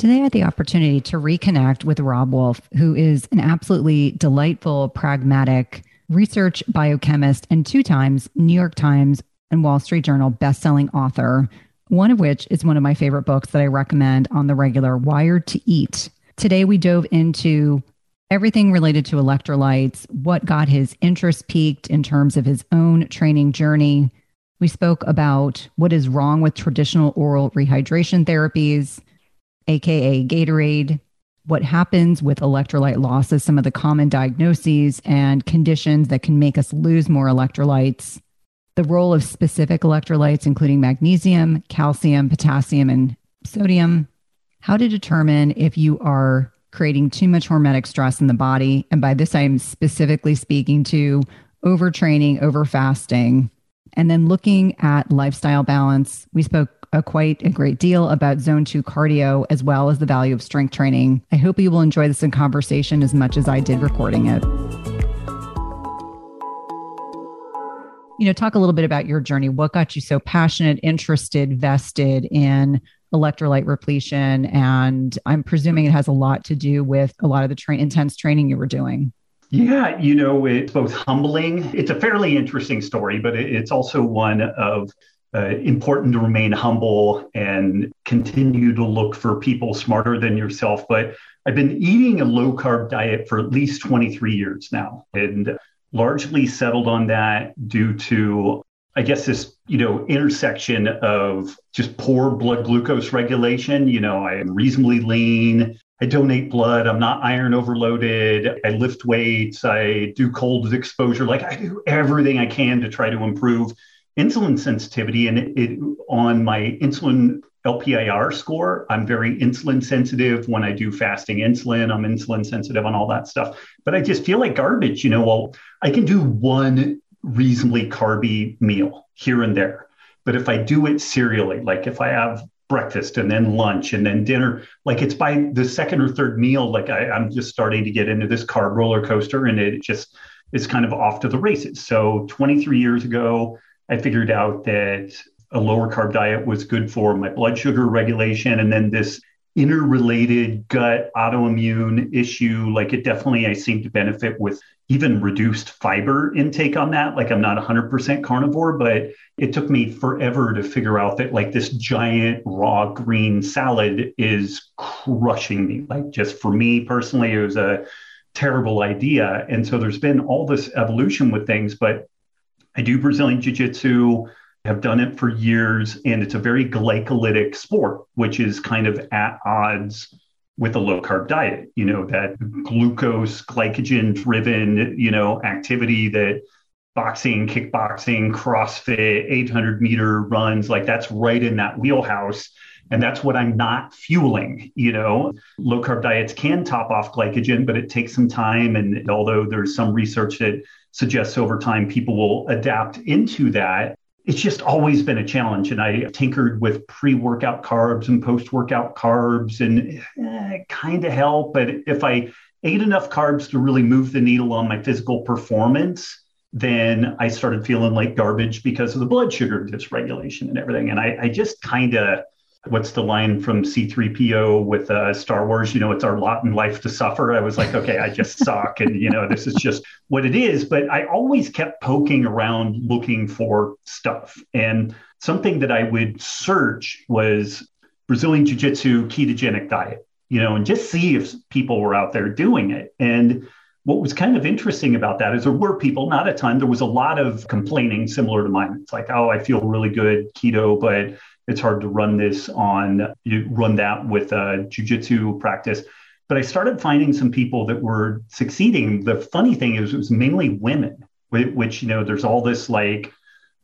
Today, I had the opportunity to reconnect with Robb Wolf, who is an absolutely delightful, pragmatic research biochemist and two times New York Times and Wall Street Journal bestselling author, one of which is one of my favorite books that I recommend on the regular Wired to Eat. Today, we dove into everything related to electrolytes, what got his interest piqued in terms of his own training journey. We spoke about what is wrong with traditional oral rehydration therapies aka Gatorade, what happens with electrolyte losses, some of the common diagnoses and conditions that can make us lose more electrolytes, the role of specific electrolytes, including magnesium, calcium, potassium, and sodium, how to determine if you are creating too much hormetic stress in the body. And by this, I'm specifically speaking to overtraining, over fasting, and then looking at lifestyle balance. We spoke a quite a great deal about zone two cardio as well as the value of strength training. I hope you will enjoy this in conversation as much as I did recording it. You know, talk a little bit about your journey. What got you so passionate, interested, vested in electrolyte repletion? And I'm presuming it has a lot to do with a lot of the tra- intense training you were doing. Yeah, you know, it's both humbling. It's a fairly interesting story, but it's also one of uh, important to remain humble and continue to look for people smarter than yourself. But I've been eating a low carb diet for at least 23 years now and largely settled on that due to, I guess, this, you know, intersection of just poor blood glucose regulation. You know, I am reasonably lean. I donate blood. I'm not iron overloaded. I lift weights. I do cold exposure. Like I do everything I can to try to improve insulin sensitivity and it, it, on my insulin LPIR score, I'm very insulin sensitive when I do fasting insulin. I'm insulin sensitive on all that stuff. But I just feel like garbage, you know, well, I can do one reasonably carby meal here and there. But if I do it serially, like if I have breakfast and then lunch and then dinner, like it's by the second or third meal, like I, I'm just starting to get into this carb roller coaster and it just is kind of off to the races. So 23 years ago, I figured out that a lower carb diet was good for my blood sugar regulation. And then this interrelated gut autoimmune issue, like it definitely, I seem to benefit with even reduced fiber intake on that. Like I'm not 100% carnivore, but it took me forever to figure out that like this giant raw green salad is crushing me. Like just for me personally, it was a terrible idea. And so there's been all this evolution with things, but I do Brazilian Jiu Jitsu, have done it for years, and it's a very glycolytic sport, which is kind of at odds with a low carb diet. You know, that glucose, glycogen driven, you know, activity that boxing, kickboxing, CrossFit, 800 meter runs, like that's right in that wheelhouse. And that's what I'm not fueling. You know, low carb diets can top off glycogen, but it takes some time. And although there's some research that suggests over time people will adapt into that. It's just always been a challenge. And I tinkered with pre workout carbs and post workout carbs and eh, kind of help. But if I ate enough carbs to really move the needle on my physical performance, then I started feeling like garbage because of the blood sugar dysregulation and everything. And I, I just kind of what's the line from C3PO with uh, Star Wars? You know, it's our lot in life to suffer. I was like, okay, I just suck. And, you know, this is just what it is. But I always kept poking around looking for stuff. And something that I would search was Brazilian Jiu Jitsu ketogenic diet, you know, and just see if people were out there doing it. And what was kind of interesting about that is there were people, not a ton, there was a lot of complaining similar to mine. It's like, oh, I feel really good keto, but it's hard to run this on you run that with a jujitsu practice. But I started finding some people that were succeeding. The funny thing is, it was mainly women, which you know, there's all this like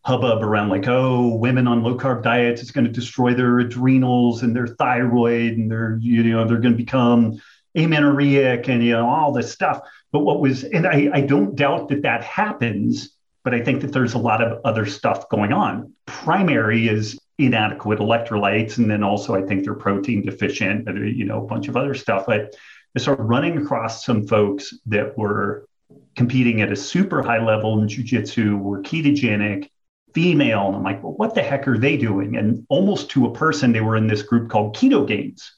hubbub around like, oh, women on low carb diets, it's going to destroy their adrenals and their thyroid, and they're you know they're going to become amenorrheic and you know all this stuff. But what was, and I, I don't doubt that that happens, but I think that there's a lot of other stuff going on. Primary is inadequate electrolytes, and then also I think they're protein deficient, uh, you know, a bunch of other stuff. But I started running across some folks that were competing at a super high level in jujitsu, were ketogenic, female. And I'm like, well, what the heck are they doing? And almost to a person, they were in this group called Ketogains.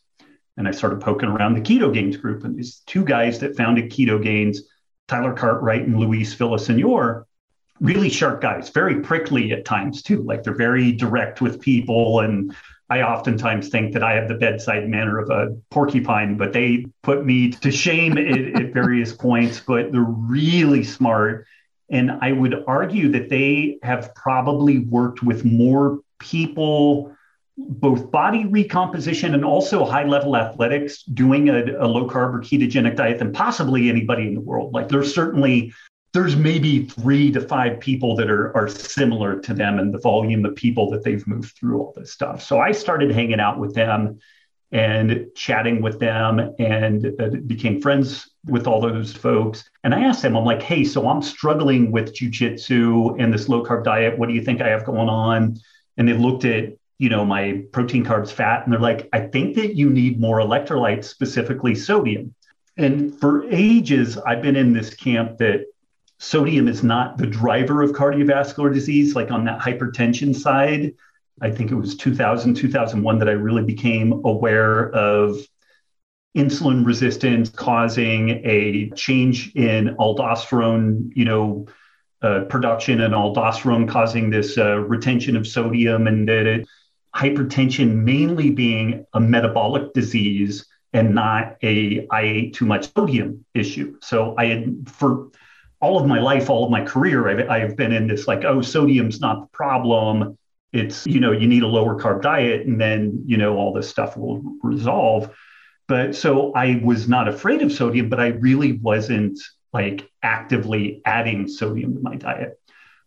And I started poking around the Ketogains group. And these two guys that founded Ketogains, Tyler Cartwright and Luis Villasenor, really sharp guys, very prickly at times too. Like they're very direct with people. And I oftentimes think that I have the bedside manner of a porcupine, but they put me to shame at, at various points. But they're really smart. And I would argue that they have probably worked with more people both body recomposition and also high level athletics doing a, a, low carb or ketogenic diet than possibly anybody in the world. Like there's certainly there's maybe three to five people that are are similar to them and the volume of people that they've moved through all this stuff. So I started hanging out with them and chatting with them and uh, became friends with all those folks. And I asked them, I'm like, hey, so I'm struggling with jujitsu and this low carb diet. What do you think I have going on? And they looked at you know, my protein, carbs, fat. And they're like, I think that you need more electrolytes, specifically sodium. And for ages, I've been in this camp that sodium is not the driver of cardiovascular disease, like on that hypertension side. I think it was 2000, 2001 that I really became aware of insulin resistance causing a change in aldosterone, you know, uh, production and aldosterone causing this uh, retention of sodium and that it hypertension mainly being a metabolic disease and not a I ate too much sodium issue. So I had for all of my life, all of my career, I've, I've been in this like, oh, sodium's not the problem. It's, you know, you need a lower carb diet and then, you know, all this stuff will resolve. But so I was not afraid of sodium, but I really wasn't like actively adding sodium to my diet.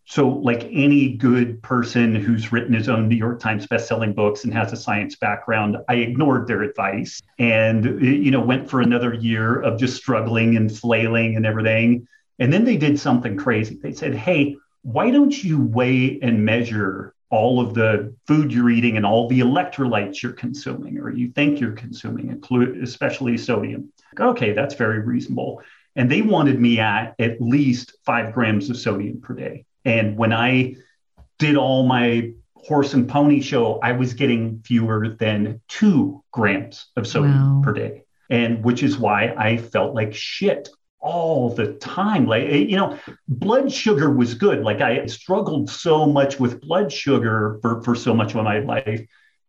So, like any good person who's written his own New York Times best-selling books and has a science background, I ignored their advice and you know went for another year of just struggling and flailing and everything. And then they did something crazy. They said, "Hey, why don't you weigh and measure all of the food you're eating and all the electrolytes you're consuming or you think you're consuming, include especially sodium?" Okay, that's very reasonable. And they wanted me at at least five grams of sodium per day. And when I did all my horse and pony show, I was getting fewer than two grams of sodium wow. per day. And which is why I felt like shit all the time. Like, eh, you know, blood sugar was good. Like, I struggled so much with blood sugar for, for so much of my life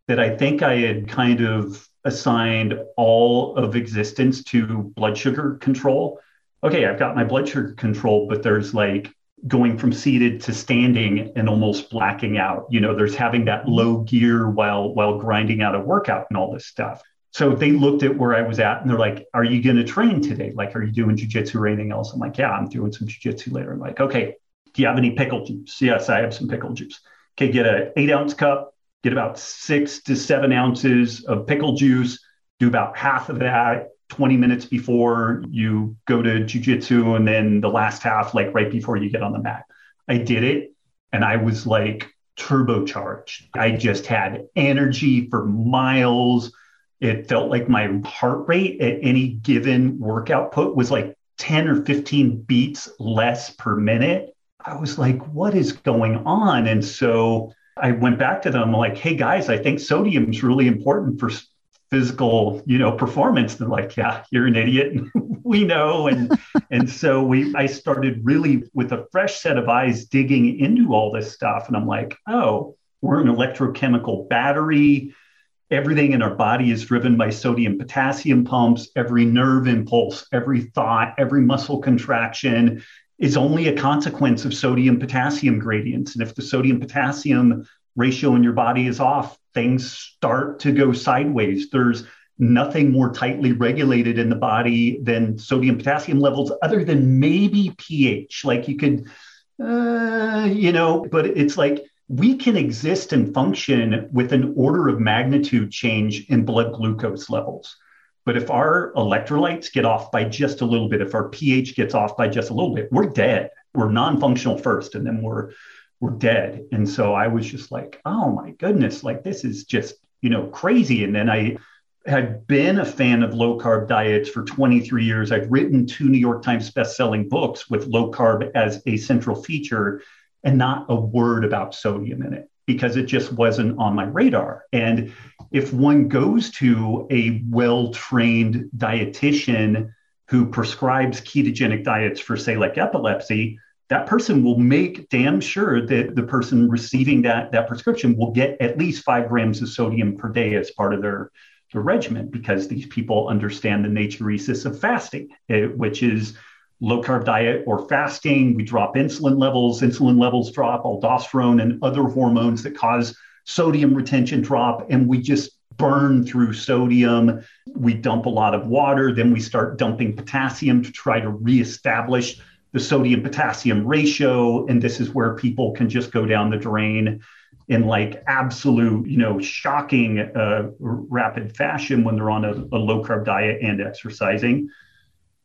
that I think I had kind of assigned all of existence to blood sugar control. Okay, I've got my blood sugar control, but there's like going from seated to standing and almost blacking out. You know, there's having that low gear while while grinding out a workout and all this stuff. So they looked at where I was at and they're like, Are you going to train today? Like, are you doing jujitsu or anything else? I'm like, Yeah, I'm doing some jujitsu later. I'm like, Okay, do you have any pickle juice? Yes, I have some pickle juice. Okay, get an eight ounce cup, get about six to seven ounces of pickle juice, do about half of that 20 minutes before you go to jujitsu and then the last half, like right before you get on the mat. I did it and I was like turbocharged. I just had energy for miles. It felt like my heart rate at any given workout put was like 10 or 15 beats less per minute. I was like, what is going on? And so I went back to them like, hey guys, I think sodium is really important for physical you know performance. They're like yeah you're an idiot. We know. And and so we i started really with a fresh set of eyes digging into all this stuff. And i'm like oh we're an electrochemical battery everything in our body is driven by sodium potassium pumps every nerve impulse every thought every muscle contraction is only a consequence of sodium potassium gradients and if the sodium potassium ratio in your body is off things start to go sideways. There's nothing more tightly regulated in the body than sodium potassium levels, other than maybe pH. Like you could, uh, you know, but it's like we can exist and function with an order of magnitude change in blood glucose levels. But if our electrolytes get off by just a little bit, if our pH gets off by just a little bit, we're dead. We're non-functional first, and then we're we're dead. And so I was just like, oh my goodness, like this is just you know crazy. And then I had been a fan of low carb diets for 23 years. I've written two New York Times best-selling books with low carb as a central feature, and not a word about sodium in it because it just wasn't on my radar. And if one goes to a well trained dietitian who prescribes ketogenic diets for, say, like epilepsy, that person will make damn sure that the person receiving that, that prescription will get at least five grams of sodium per day as part of their, their regimen because these people understand the natriuresis of fasting, eh, which is low carb diet or fasting, we drop insulin levels, insulin levels drop, aldosterone and other hormones that cause sodium retention drop, and we just burn through sodium. We dump a lot of water, then we start dumping potassium to try to reestablish the sodium potassium ratio. And this is where people can just go down the drain in like absolute, you know, shocking uh, rapid fashion when they're on a, a low carb diet and exercising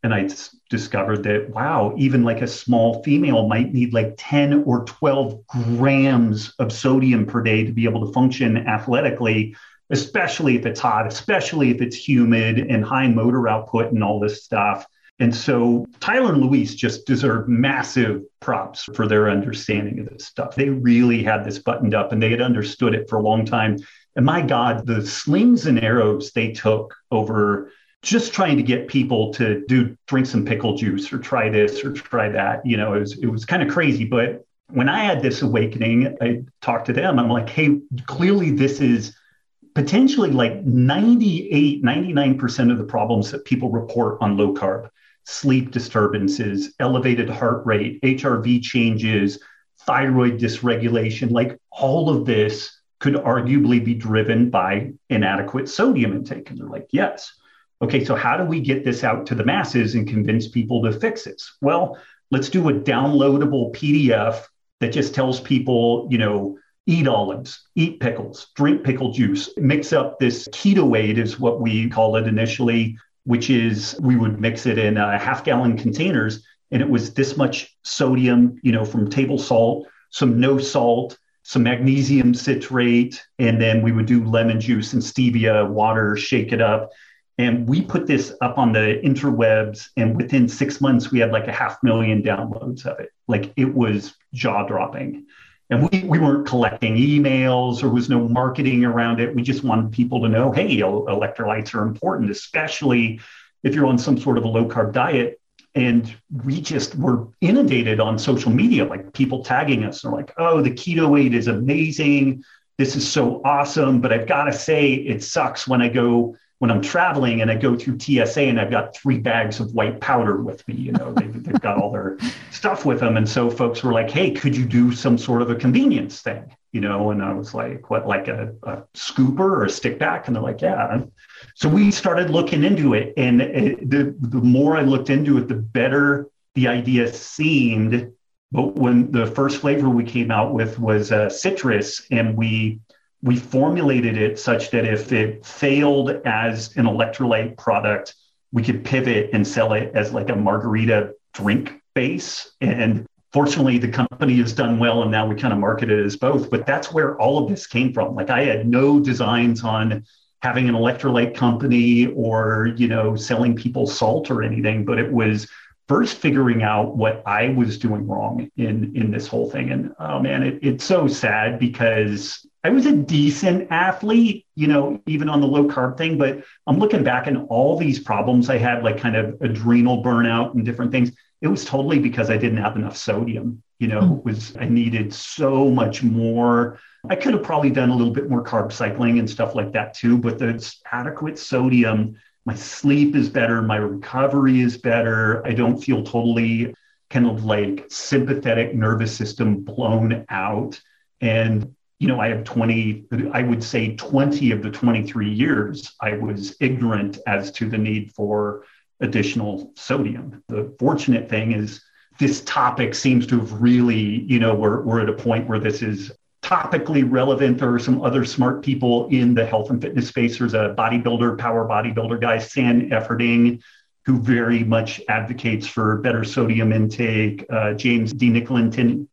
and I discovered that wow, even like a small female might need like 10 or 12 grams of sodium per day to be able to function athletically, especially if it's hot, especially if it's humid and high motor output and all this stuff. And so Tyler and Luis just deserve massive props for their understanding of this stuff. They really had this buttoned up and they had understood it for a long time. And my God, the slings and arrows they took over just trying to get people to do drink some pickle juice or try this or try that. You know, it was it was kind of crazy. But when I had this awakening, I talked to them. I'm like, hey, clearly this is potentially like 98, 99% of the problems that people report on low carb sleep disturbances, elevated heart rate, HRV changes, thyroid dysregulation, like all of this could arguably be driven by inadequate sodium intake. And they're like, yes okay, so how do we get this out to the masses and convince people to fix this? Well, let's do a downloadable PDF that just tells people, you know, eat olives, eat pickles, drink pickle juice, mix up this keto aid is what we call it initially, which is we would mix it in uh, half gallon containers. And it was this much sodium, you know, from table salt, some no salt, some magnesium citrate, and then we would do lemon juice and stevia, water, shake it up. And we put this up on the interwebs, and within six months, we had like a half million downloads of it. Like it was jaw dropping. And we, we weren't collecting emails, there was no marketing around it. We just wanted people to know hey, electrolytes are important, especially if you're on some sort of a low carb diet. And we just were inundated on social media, like people tagging us. They're like, oh, the keto aid is amazing. This is so awesome. But I've got to say, it sucks when I go when I'm traveling and I go through TSA and I've got three bags of white powder with me, you know, they've, they've got all their stuff with them. And so folks were like, hey, could you do some sort of a convenience thing? You know, and I was like, what, like a, a scooper or a stick pack? And they're like, yeah. So we started looking into it. And it, the, the more I looked into it, the better the idea seemed. But when the first flavor we came out with was uh, citrus, and we we formulated it such that if it failed as an electrolyte product, we could pivot and sell it as like a margarita drink base. And fortunately, the company has done well, and now we kind of market it as both. But that's where all of this came from. Like I had no designs on having an electrolyte company or you know selling people salt or anything, but it was first figuring out what I was doing wrong in in this whole thing. And oh man, it, it's so sad because I was a decent athlete, you know, even on the low carb thing. But I'm looking back and all these problems I had, like kind of adrenal burnout and different things. It was totally because I didn't have enough sodium. You know, mm. was I needed so much more. I could have probably done a little bit more carb cycling and stuff like that too, but the adequate sodium my sleep is better, my recovery is better. I don't feel totally kind of like sympathetic nervous system blown out. And, you know, I have 20, I would say 20 of the 23 years, I was ignorant as to the need for additional sodium. The fortunate thing is this topic seems to have really, you know, we're, we're at a point where this is topically relevant. There are some other smart people in the health and fitness space. There's a bodybuilder, power bodybuilder guy, Stan Efferding, who very much advocates for better sodium intake. Uh, James DiNicolantonio,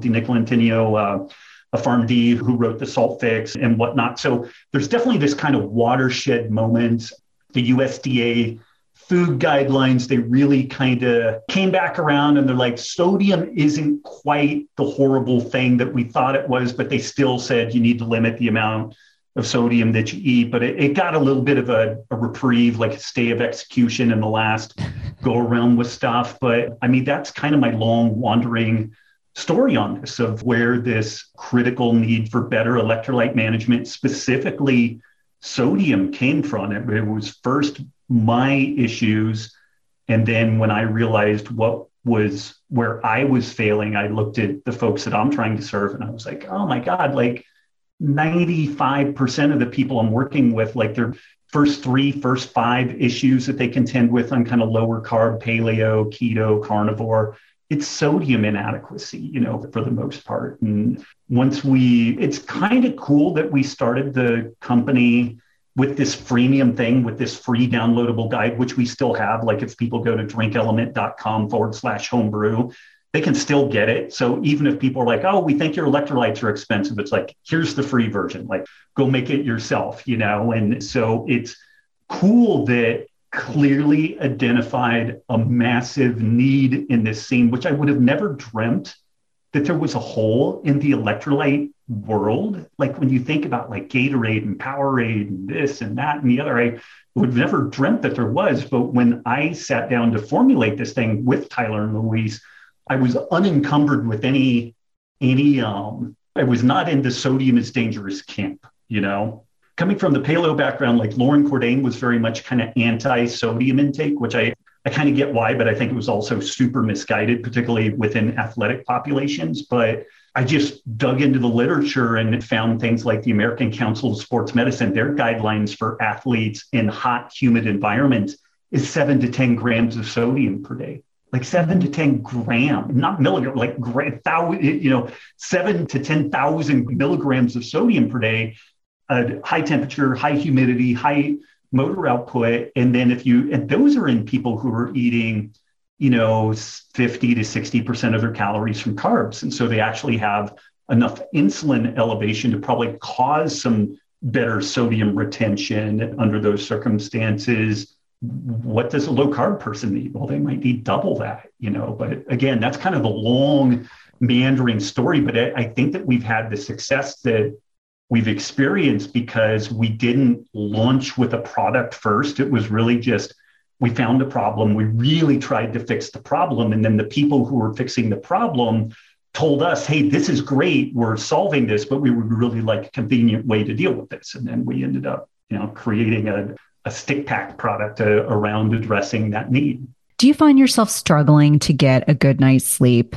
DiNicolantonio, uh, a PharmD who wrote the Salt Fix and whatnot. So there's definitely this kind of watershed moment. The USDA food guidelines, they really kind of came back around and they're like, sodium isn't quite the horrible thing that we thought it was, but they still said you need to limit the amount of sodium that you eat. But it, it got a little bit of a, a, reprieve, like a stay of execution in the last go around with stuff. But I mean, that's kind of my long wandering story on this of where this critical need for better electrolyte management, specifically sodium, came from. It, was first my issues. And then when I realized what was where I was failing, I looked at the folks that I'm trying to serve and I was like, oh my God, like 95% of the people I'm working with, like their first three, first five issues that they contend with on kind of lower carb, paleo, keto, carnivore, it's sodium inadequacy, you know, for the most part. And once we, it's kind of cool that we started the company with this freemium thing, with this free downloadable guide, which we still have. Like if people go to drinkLMNT.com forward slash homebrew, they can still get it. So even if people are like, oh, we think your electrolytes are expensive, it's like, here's the free version. Like go make it yourself, you know? And so it's cool that clearly identified a massive need in this scene, which I would have never dreamt that there was a hole in the electrolyte world. Like when you think about like Gatorade and Powerade and this and that and the other, I would have never dreamt that there was. But when I sat down to formulate this thing with Tyler and Luis, I was unencumbered with any any um I was not in the sodium is dangerous camp, you know. Coming from the paleo background, like Loren Cordain was very much kind of anti-sodium intake, which I I kind of get why, but I think it was also super misguided, particularly within athletic populations. But I just dug into the literature and found things like the American Council of Sports Medicine, their guidelines for athletes in hot, humid environments is seven to 10 grams of sodium per day. Like seven to 10 gram, not milligram, like gra- thousand, you know, seven to 10,000 milligrams of sodium per day, uh, high temperature, high humidity, high motor output. And then if you, and those are in people who are eating, you know, 50 to 60% of their calories from carbs. And so they actually have enough insulin elevation to probably cause some better sodium retention under those circumstances. What does a low carb person need? Well, they might need double that, you know, but again, that's kind of the long meandering story. But I think that we've had the success that we've experienced because we didn't launch with a product first. It was really just we found a problem. We really tried to fix the problem. And then the people who were fixing the problem told us, hey, this is great. We're solving this, but we would really like a convenient way to deal with this. And then we ended up, you know, creating a, a stick pack product uh, around addressing that need. Do you find yourself struggling to get a good night's sleep?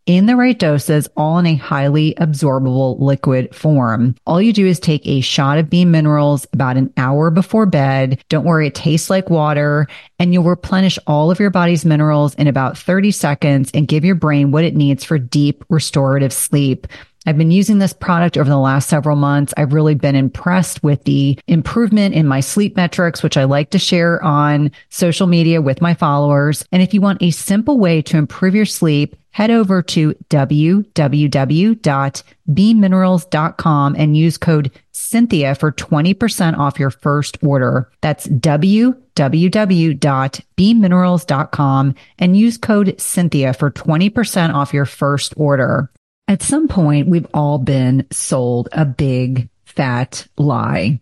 in the right doses, all in a highly absorbable liquid form. All you do is take a shot of beam minerals about an hour before bed. Don't worry, it tastes like water and you'll replenish all of your body's minerals in about 30 seconds and give your brain what it needs for deep restorative sleep. I've been using this product over the last several months. I've really been impressed with the improvement in my sleep metrics, which I like to share on social media with my followers. And if you want a simple way to improve your sleep, head over to www.beamminerals.com and use code Cynthia for 20% off your first order. That's www.beamminerals.com and use code Cynthia for 20% off your first order. At some point, we've all been sold a big fat lie.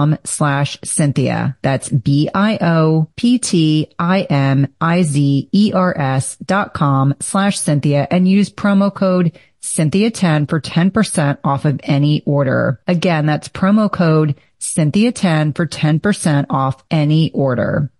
com slash Cynthia. That's B-I-O-P-T-I-M-I-Z-E-R-S dot com slash Cynthia and use promo code Cynthia 10 for 10% off of any order. Again, that's promo code Cynthia 10 for 10% off any order.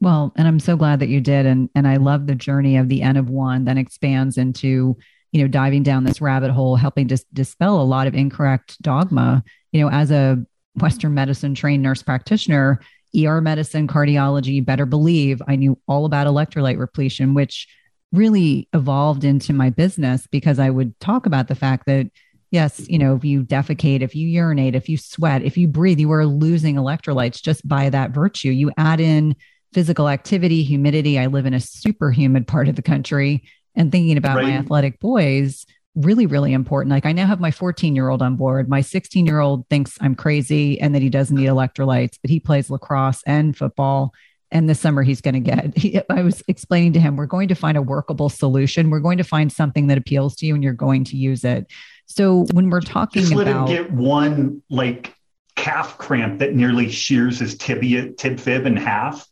Well, and I'm so glad that you did. And, and I love the journey of the N of one that expands into, you know, diving down this rabbit hole, helping to dispel a lot of incorrect dogma. You know, as a Western medicine trained nurse practitioner, ER medicine, cardiology, better believe I knew all about electrolyte repletion, which really evolved into my business because I would talk about the fact that, yes, you know, if you defecate, if you urinate, if you sweat, if you breathe, you are losing electrolytes just by that virtue. You add in physical activity, humidity. I live in a super humid part of the country and thinking about right. my athletic boys really, really important. Like I now have my 14 year old on board. My 16 year old thinks I'm crazy and that he doesn't need electrolytes, but he plays lacrosse and football. And this summer he's going to get, he, I was explaining to him, we're going to find a workable solution. We're going to find something that appeals to you and you're going to use it. So when we're talking Just let about, him get one like calf cramp that nearly shears his tibia, tib fib in half.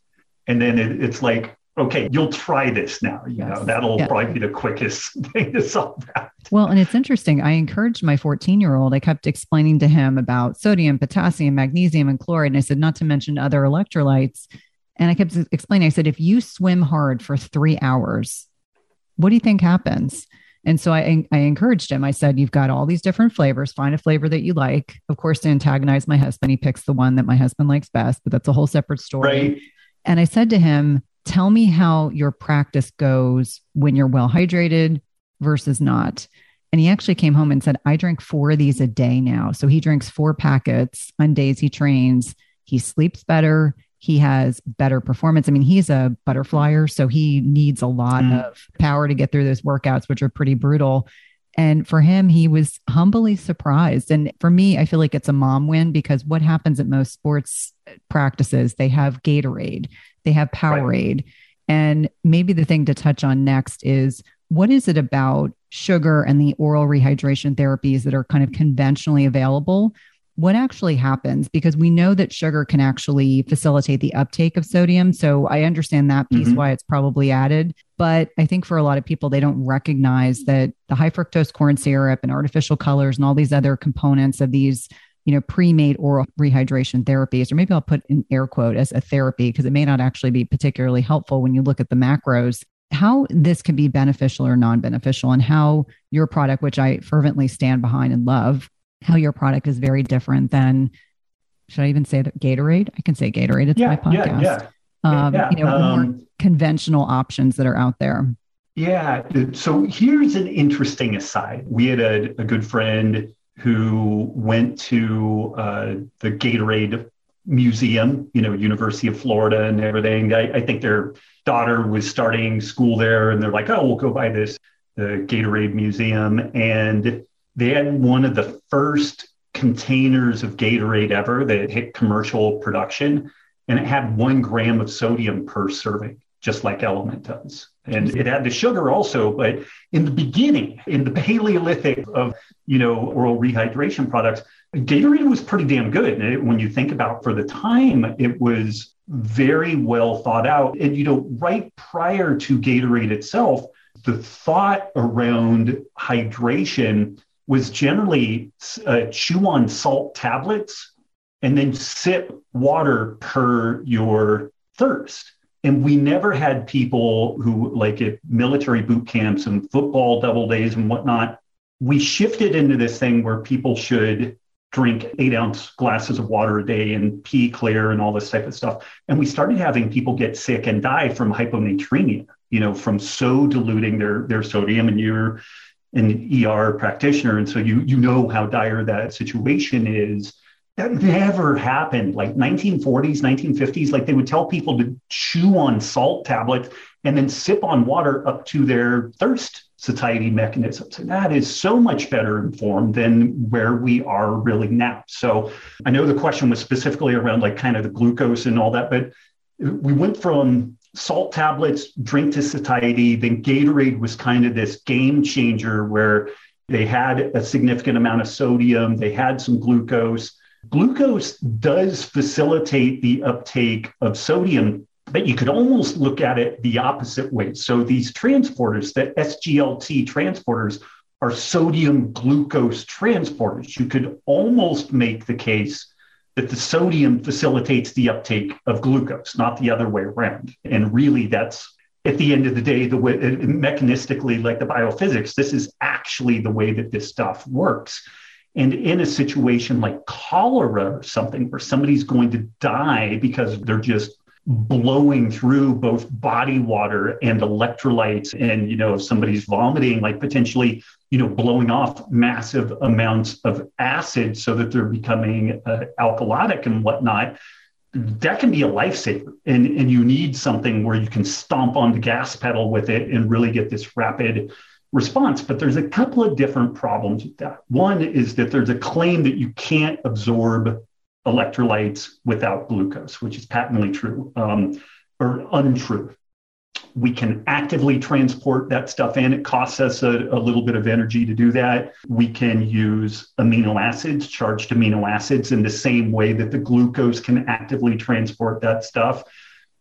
And then it, it's like, okay, you'll try this now. You yes. know, that'll yeah. probably be the quickest thing to solve that. Well, and it's interesting. I encouraged my 14 year old, I kept explaining to him about sodium, potassium, magnesium, and chloride. And I said, not to mention other electrolytes. And I kept explaining, I said, if you swim hard for three hours, what do you think happens? And so I, I encouraged him. I said, You've got all these different flavors. Find a flavor that you like. Of course, to antagonize my husband, he picks the one that my husband likes best, but that's a whole separate story. Right. And I said to him, Tell me how your practice goes when you're well hydrated versus not. And he actually came home and said, I drink four of these a day now. So he drinks four packets on days he trains. He sleeps better. He has better performance. I mean, he's a butterflyer, so he needs a lot mm. of power to get through those workouts, which are pretty brutal. And for him, he was humbly surprised. And for me, I feel like it's a mom win because what happens at most sports practices, they have Gatorade, they have Powerade. Right. And maybe the thing to touch on next is what is it about sugar and the oral rehydration therapies that are kind of conventionally available? What actually happens? Because we know that sugar can actually facilitate the uptake of sodium. So I understand that piece mm-hmm. why it's probably added. But I think for a lot of people, they don't recognize that the high fructose corn syrup and artificial colors and all these other components of these you know, pre-made oral rehydration therapies, or maybe I'll put in air quote as a therapy because it may not actually be particularly helpful when you look at the macros. How this can be beneficial or non-beneficial, and how your product, which I fervently stand behind and love, how your product is very different than. Should I even say that Gatorade? I can say Gatorade. It's yeah, my podcast. Yeah, yeah. um, yeah, you know, um, more conventional options that are out there. Yeah. So here's an interesting aside. We had a, a good friend who went to uh, the Gatorade Museum, you know, University of Florida and everything. I, I, think their daughter was starting school there, and they're like, "Oh, we'll go by this the Gatorade Museum," and they had one of the first containers of Gatorade ever that hit commercial production, and it had one gram of sodium per serving, just like LMNT does. And it had the sugar also, but in the beginning, in the Paleolithic of you know oral rehydration products Gatorade was pretty damn good. It, when you think about for the time, it was very well thought out. And, you know, right prior to Gatorade itself, the thought around hydration was generally uh, chew on salt tablets and then sip water per your thirst. And we never had people who, like at military boot camps and football double days and whatnot, we shifted into this thing where people should drink eight ounce glasses of water a day and pee clear and all this type of stuff. And we started having people get sick and die from hyponatremia, you know, from so diluting their, their sodium. And you're an ER practitioner. And so you, you know how dire that situation is. That never happened. Like 1940s, 1950s, like they would tell people to chew on salt tablets and then sip on water up to their thirst satiety mechanisms. And that is so much better informed than where we are really now. So I know the question was specifically around like kind of the glucose and all that, but we went from salt tablets, drink to satiety, then Gatorade was kind of this game changer where they had a significant amount of sodium, they had some glucose. Glucose does facilitate the uptake of sodium but you could almost look at it the opposite way. So these transporters, the SGLT transporters, are sodium glucose transporters. You could almost make the case that the sodium facilitates the uptake of glucose, not the other way around. And really, that's at the end of the day, the way mechanistically, like the biophysics, this is actually the way that this stuff works. And in a situation like cholera or something where somebody's going to die because they're just blowing through both body water and electrolytes and you know if somebody's vomiting like potentially you know blowing off massive amounts of acid so that they're becoming uh, alkalotic and whatnot that can be a lifesaver. And and you need something where you can stomp on the gas pedal with it and really get this rapid response but there's a couple of different problems with that one is that there's a claim that you can't absorb electrolytes without glucose, which is patently true um, or untrue. We can actively transport that stuff in. It costs us a, a, little bit of energy to do that. We can use amino acids, charged amino acids, in the same way that the glucose can actively transport that stuff.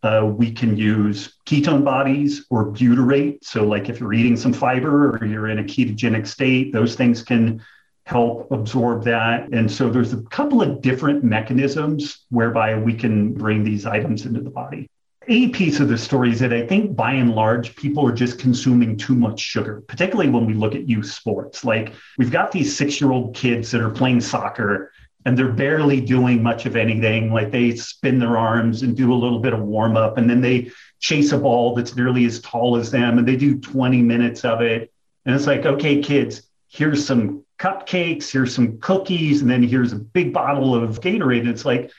Uh, we can use ketone bodies or butyrate. So, like if you're eating some fiber or you're in a ketogenic state, those things can help absorb that. And so there's a couple of different mechanisms whereby we can bring these items into the body. A piece of the story is that I think by and large, people are just consuming too much sugar, particularly when we look at youth sports. Like we've got these six year old kids that are playing soccer and they're barely doing much of anything. Like they spin their arms and do a little bit of warm up, and then they chase a ball that's nearly as tall as them and they do 20 minutes of it. And it's like, okay, kids, here's some cupcakes, here's some cookies, and then here's a big bottle of Gatorade. And it's like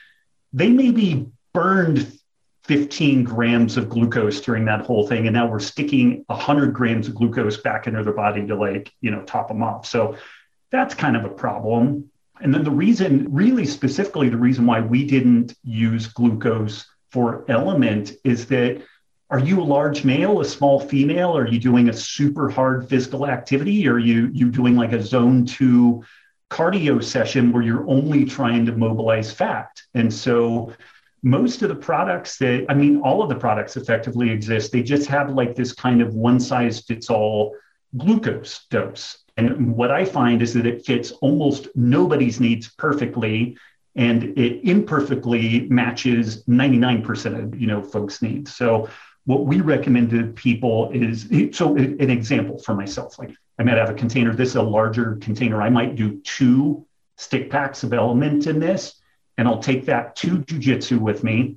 they maybe burned 15 grams of glucose during that whole thing. And now we're sticking 100 grams of glucose back into their body to, like, you know, top them off. So that's kind of a problem. And then the reason, really specifically, the reason why we didn't use glucose for LMNT is that are you a large male, a small female? Are you doing a super hard physical activity? Are you you doing like a zone two cardio session where you're only trying to mobilize fat? And so most of the products that I mean, all of the products effectively exist. They just have like this kind of one size fits all glucose dose. And what I find is that it fits almost nobody's needs perfectly and it imperfectly matches 99% of you know folks' needs. So what we recommend to people is so an example for myself like i might have a container this is a larger container i might do two stick packs of LMNT in this and i'll take that to jujitsu with me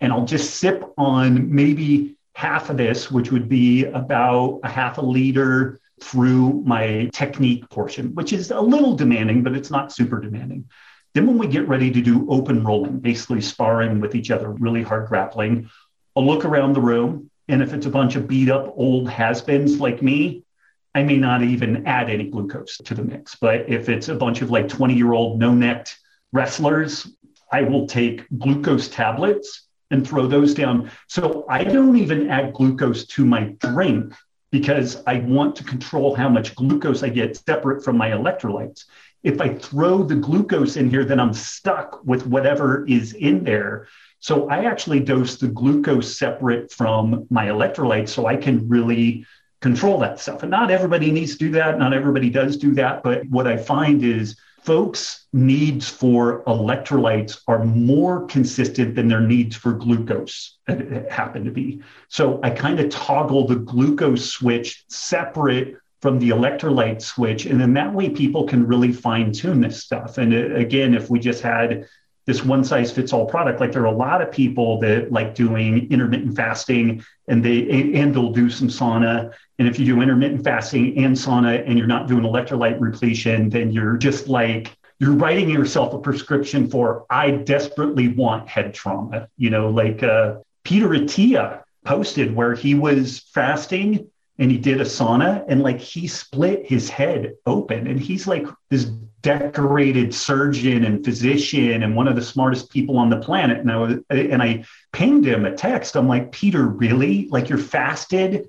and I'll just sip on maybe half of this, which would be about a half a liter through my technique portion, which is a little demanding, but it's not super demanding. Then, when we get ready to do open rolling, basically sparring with each other, really hard grappling, I'll look around the room. And if it's a bunch of beat up old has beens like me, I may not even add any glucose to the mix. But if it's a bunch of like 20 year old no necked wrestlers, I will take glucose tablets and throw those down. So I don't even add glucose to my drink because I want to control how much glucose I get separate from my electrolytes. If I throw the glucose in here, then I'm stuck with whatever is in there. So I actually dose the glucose separate from my electrolytes so I can really control that stuff. And not everybody needs to do that. Not everybody does do that. But what I find is folks' needs for electrolytes are more consistent than their needs for glucose happen to be. So I kind of toggle the glucose switch separate from the electrolyte switch. And then that way people can really fine tune this stuff. And uh, again, if we just had this one size fits all product, like there are a lot of people that like doing intermittent fasting and they and they'll do some sauna and if you do intermittent fasting and sauna and you're not doing electrolyte repletion, then you're just like, you're writing yourself a prescription for, I desperately want head trauma. You know, like uh, Peter Attia posted where he was fasting and he did a sauna and like he split his head open and he's like this decorated surgeon and physician and one of the smartest people on the planet and I was, and I pinged him a text. I'm like Peter really? Like you're fasted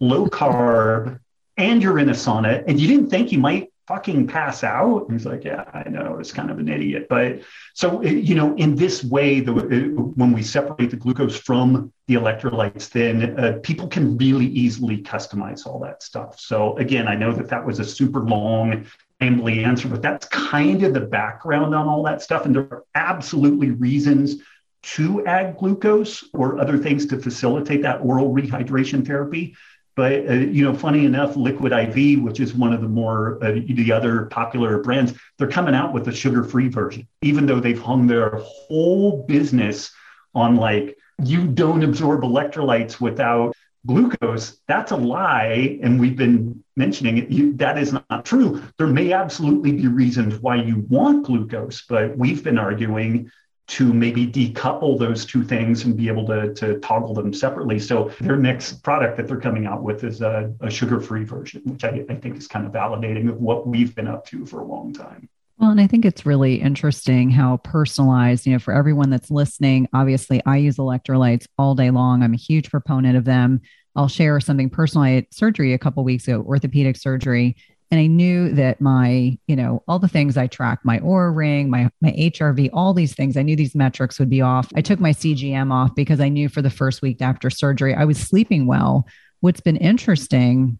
low carb, and you're in a sauna, and you didn't think you might fucking pass out. And he's like, yeah, I know, it's kind of an idiot. But so, you know, in this way, the, when we separate the glucose from the electrolytes, then uh, people can really easily customize all that stuff. So again, I know that that was a super long, ambly answer, but that's kind of the background on all that stuff. And there are absolutely reasons to add glucose or other things to facilitate that oral rehydration therapy. But uh, you know, funny enough, Liquid IV, which is one of the more uh, the other popular brands, they're coming out with a sugar-free version, even though they've hung their whole business on like you don't absorb electrolytes without glucose. That's a lie, and we've been mentioning it. You, that is not true. There may absolutely be reasons why you want glucose, but we've been arguing to maybe decouple those two things and be able to, to toggle them separately. So their next product that they're coming out with is a, a sugar-free version, which I, I think is kind of validating of what we've been up to for a long time. Well, and I think it's really interesting how personalized, you know, for everyone that's listening, obviously I use electrolytes all day long. I'm a huge proponent of them. I'll share something personal. I had surgery a couple weeks ago, orthopedic surgery, and I knew that my, you know, all the things I track, my Oura ring, my my HRV, all these things, I knew these metrics would be off. I took my CGM off because I knew for the first week after surgery I was sleeping well. What's been interesting,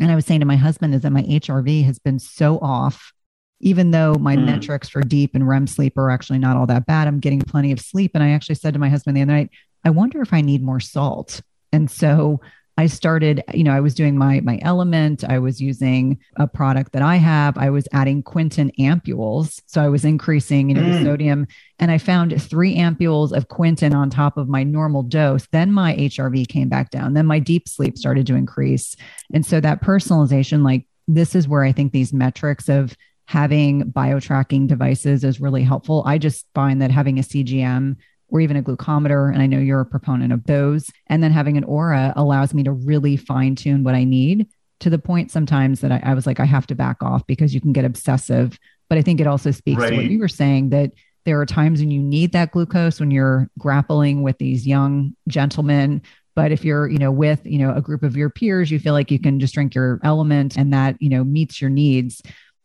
and I was saying to my husband, is that my HRV has been so off. Even though my mm. metrics for deep and REM sleep are actually not all that bad, I'm getting plenty of sleep. And I actually said to my husband the other night, I wonder if I need more salt. And so I started, you know, I was doing my my LMNT, I was using a product that I have. I was adding Quinton ampules, so I was increasing, you know, mm. the sodium, and I found three ampules of Quinton on top of my normal dose. Then my HRV came back down. Then my deep sleep started to increase, and so that personalization, like this, is where I think these metrics of having bio tracking devices is really helpful. I just find that having a CGM or even a glucometer. And I know you're a proponent of those. And then having an Oura allows me to really fine tune what I need to the point sometimes that I, I, was like, I have to back off because you can get obsessive. But I think it also speaks right. to what you were saying that there are times when you need that glucose when you're grappling with these young gentlemen. But if you're, you know, with, you know, a group of your peers, you feel like you can just drink your LMNT and that, you know, meets your needs.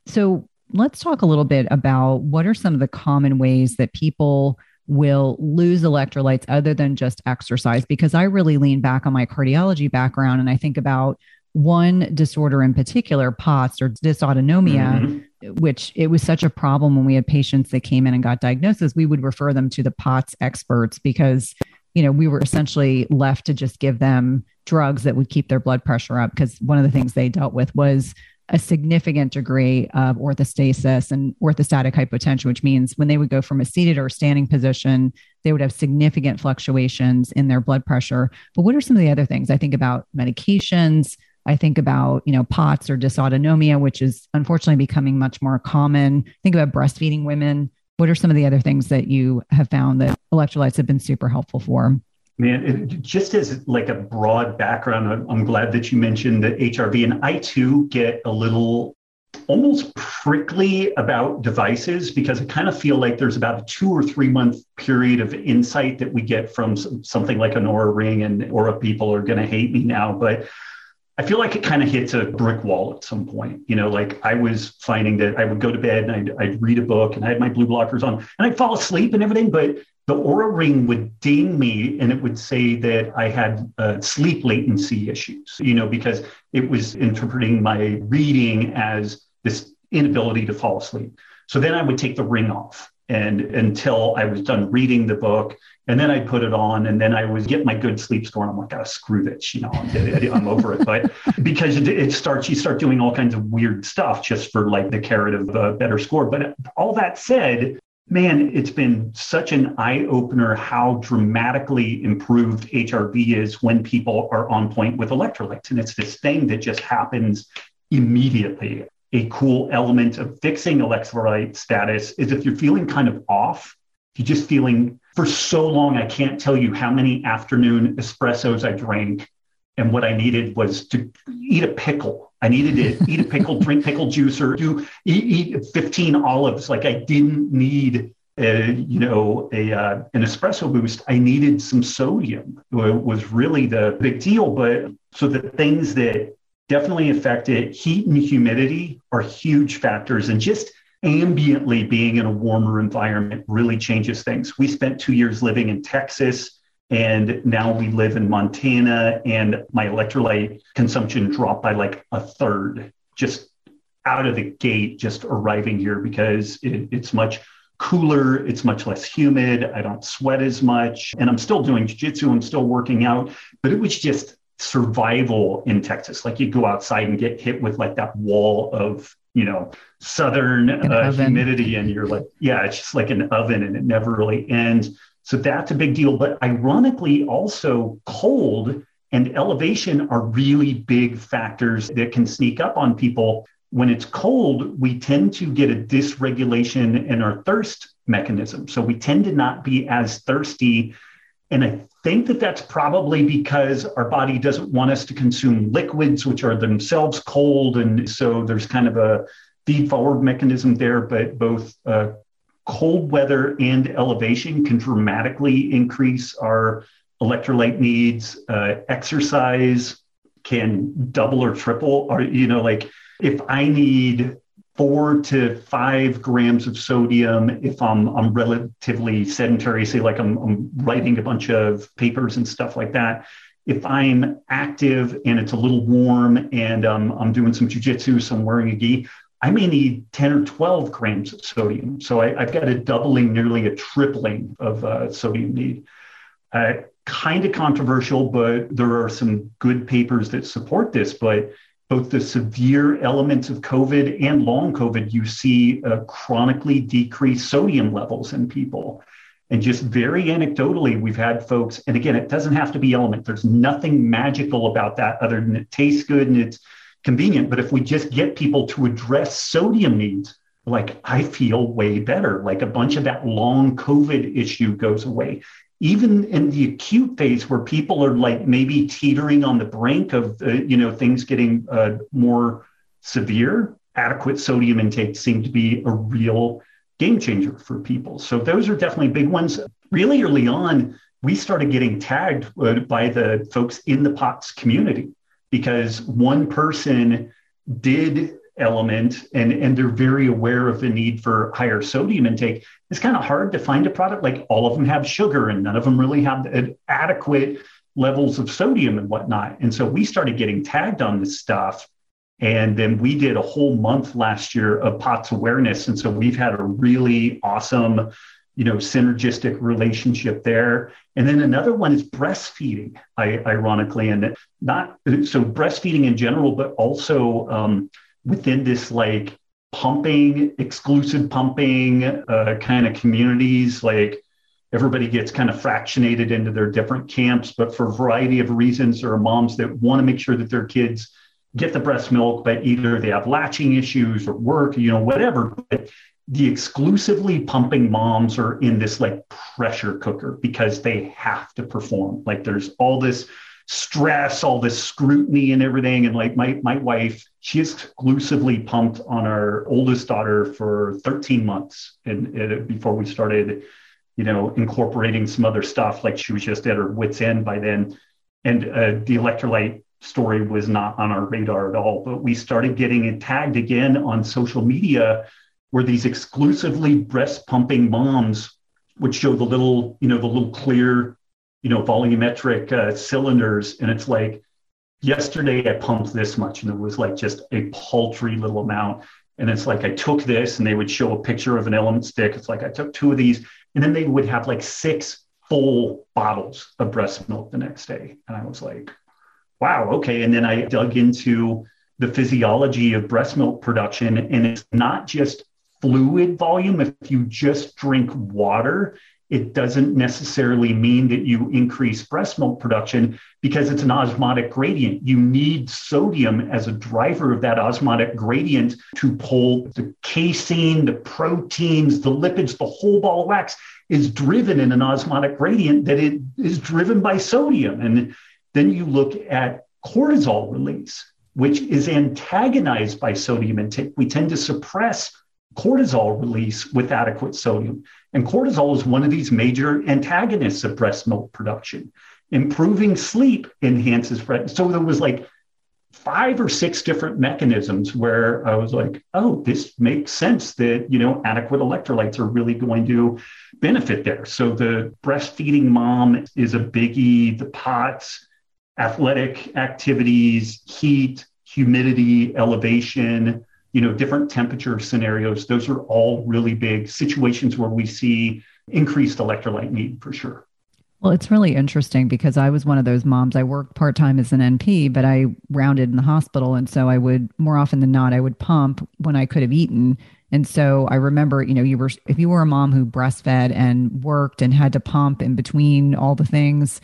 So let's talk a little bit about what are some of the common ways that people will lose electrolytes other than just exercise because I really lean back on my cardiology background and I think about one disorder in particular, POTS or dysautonomia, mm-hmm. which it was such a problem when we had patients that came in and got diagnosis, we would refer them to the POTS experts because you know we were essentially left to just give them drugs that would keep their blood pressure up because one of the things they dealt with was a significant degree of orthostasis and orthostatic hypotension, which means when they would go from a seated or standing position, they would have significant fluctuations in their blood pressure. But what are some of the other things? I think about medications. I think about, you know, POTS or dysautonomia, which is unfortunately becoming much more common. Think about breastfeeding women. What are some of the other things that you have found that electrolytes have been super helpful for? Man, it, just as like a broad background, I'm glad that you mentioned the HRV, and I too get a little almost prickly about devices because I kind of feel like there's about a two or three month period of insight that we get from something like an Oura ring, and Oura people are going to hate me now, but I feel like it kind of hits a brick wall at some point. You know, like I was finding that I would go to bed and I'd, I'd read a book and I had my blue blockers on and I'd fall asleep and everything, but the Oura ring would ding me and it would say that I had uh, sleep latency issues, you know, because it was interpreting my reading as this inability to fall asleep. So then I would take the ring off and until I was done reading the book. And then I'd put it on and then I would get my good sleep score. And I'm like, oh, screw this, you know, I'm, I'm over it. But because it, it, starts, you start doing all kinds of weird stuff just for like the carrot of a better score. But all that said, man, it's been such an eye opener how dramatically improved HRV is when people are on point with electrolytes. And it's this thing that just happens immediately a cool element of fixing electrolyte status is if you're feeling kind of off, you're just feeling for so long, I can't tell you how many afternoon espressos I drank. And what I needed was to eat a pickle. I needed to eat a pickle, drink pickle juice, or do eat, eat 15 olives. Like I didn't need a, you know, a, uh, an espresso boost. I needed some sodium. It was really the big deal. But so the things that definitely affect it. Heat and humidity are huge factors, and just ambiently being in a warmer environment really changes things. We spent two years living in Texas, and now we live in Montana, and my electrolyte consumption dropped by like a third just out of the gate, just arriving here because it, it's much cooler, it's much less humid, I don't sweat as much, and I'm still doing jiu-jitsu, I'm still working out, but it was just survival in Texas. Like you go outside and get hit with like that wall of, you know, southern uh, humidity, and you're like, yeah, it's just like an oven and it never really ends. So that's a big deal. But ironically, also cold and elevation are really big factors that can sneak up on people. When it's cold, we tend to get a dysregulation in our thirst mechanism. So we tend to not be as thirsty and I think that that's probably because our body doesn't want us to consume liquids, which are themselves cold. And so there's kind of a feed forward mechanism there, but both uh, cold weather and elevation can dramatically increase our electrolyte needs. Uh, exercise can double or triple, or, you know, like if I need four to five grams of sodium if I'm, I'm relatively sedentary, say like I'm, I'm writing a bunch of papers and stuff like that. If I'm active and it's a little warm and um, I'm doing some jujitsu, so I'm wearing a gi, I may need 10 or 12 grams of sodium. So I, have got a doubling, nearly a tripling of uh, sodium need. Uh, kind of controversial, but there are some good papers that support this. But both the severe elements of COVID and long COVID, you see uh, chronically decreased sodium levels in people. And just very anecdotally, we've had folks, and again, it doesn't have to be LMNT. There's nothing magical about that other than it tastes good and it's convenient. But if we just get people to address sodium needs, like I feel way better, like a bunch of that long COVID issue goes away. Even in the acute phase where people are like maybe teetering on the brink of uh, you know things getting uh, more severe adequate sodium intake seemed to be a real game changer for people. So those are definitely big ones. Really early on we started getting tagged uh, by the folks in the POTS community because one person did LMNT and, and they're very aware of the need for higher sodium intake. It's kind of hard to find a product like all of them have sugar and none of them really have adequate levels of sodium and whatnot. And so we started getting tagged on this stuff and then we did a whole month last year of POTS awareness. And so we've had a really awesome you know synergistic relationship there and then another one is breastfeeding ironically and not so breastfeeding in general but also um, within this like pumping, exclusive pumping uh, kind of communities, like everybody gets kind of fractionated into their different camps. But for a variety of reasons, there are moms that want to make sure that their kids get the breast milk, but either they have latching issues or work, you know, whatever. But the exclusively pumping moms are in this like pressure cooker because they have to perform. Like there's all this stress, all this scrutiny and everything. And like my my wife, she exclusively pumped on our oldest daughter for 13 months and, before we started, you know, incorporating some other stuff. Like she was just at her wits end by then. And uh, the electrolyte story was not on our radar at all. But we started getting it tagged again on social media where these exclusively breast pumping moms would show the little, you know, the little clear, you know, volumetric uh, cylinders. And it's like, yesterday I pumped this much and it was like just a paltry little amount. And it's like I took this and they would show a picture of an LMNT stick. It's like I took two of these and then they would have like six full bottles of breast milk the next day. And I was like, wow, okay. And then I dug into the physiology of breast milk production. And it's not just fluid volume. If you just drink water, it doesn't necessarily mean that you increase breast milk production because it's an osmotic gradient. You need sodium as a driver of that osmotic gradient to pull the casein, the proteins, the lipids, the whole ball of wax is driven in an osmotic gradient that it is driven by sodium. And then you look at cortisol release, which is antagonized by sodium intake. We tend to suppress cortisol release with adequate sodium. And cortisol is one of these major antagonists of breast milk production. Improving sleep enhances breast. So there was like five or six different mechanisms where I was like, oh, this makes sense that, you know, adequate electrolytes are really going to benefit there. So the breastfeeding mom is a biggie, the POTS, athletic activities, heat, humidity, elevation, you know, different temperature scenarios. Those are all really big situations where we see increased electrolyte need for sure. Well, it's really interesting because I was one of those moms. I worked part time as an NP, but I rounded in the hospital. And so I would, more often than not, I would pump when I could have eaten. And so I remember, you know, you were, if you were a mom who breastfed and worked and had to pump in between all the things,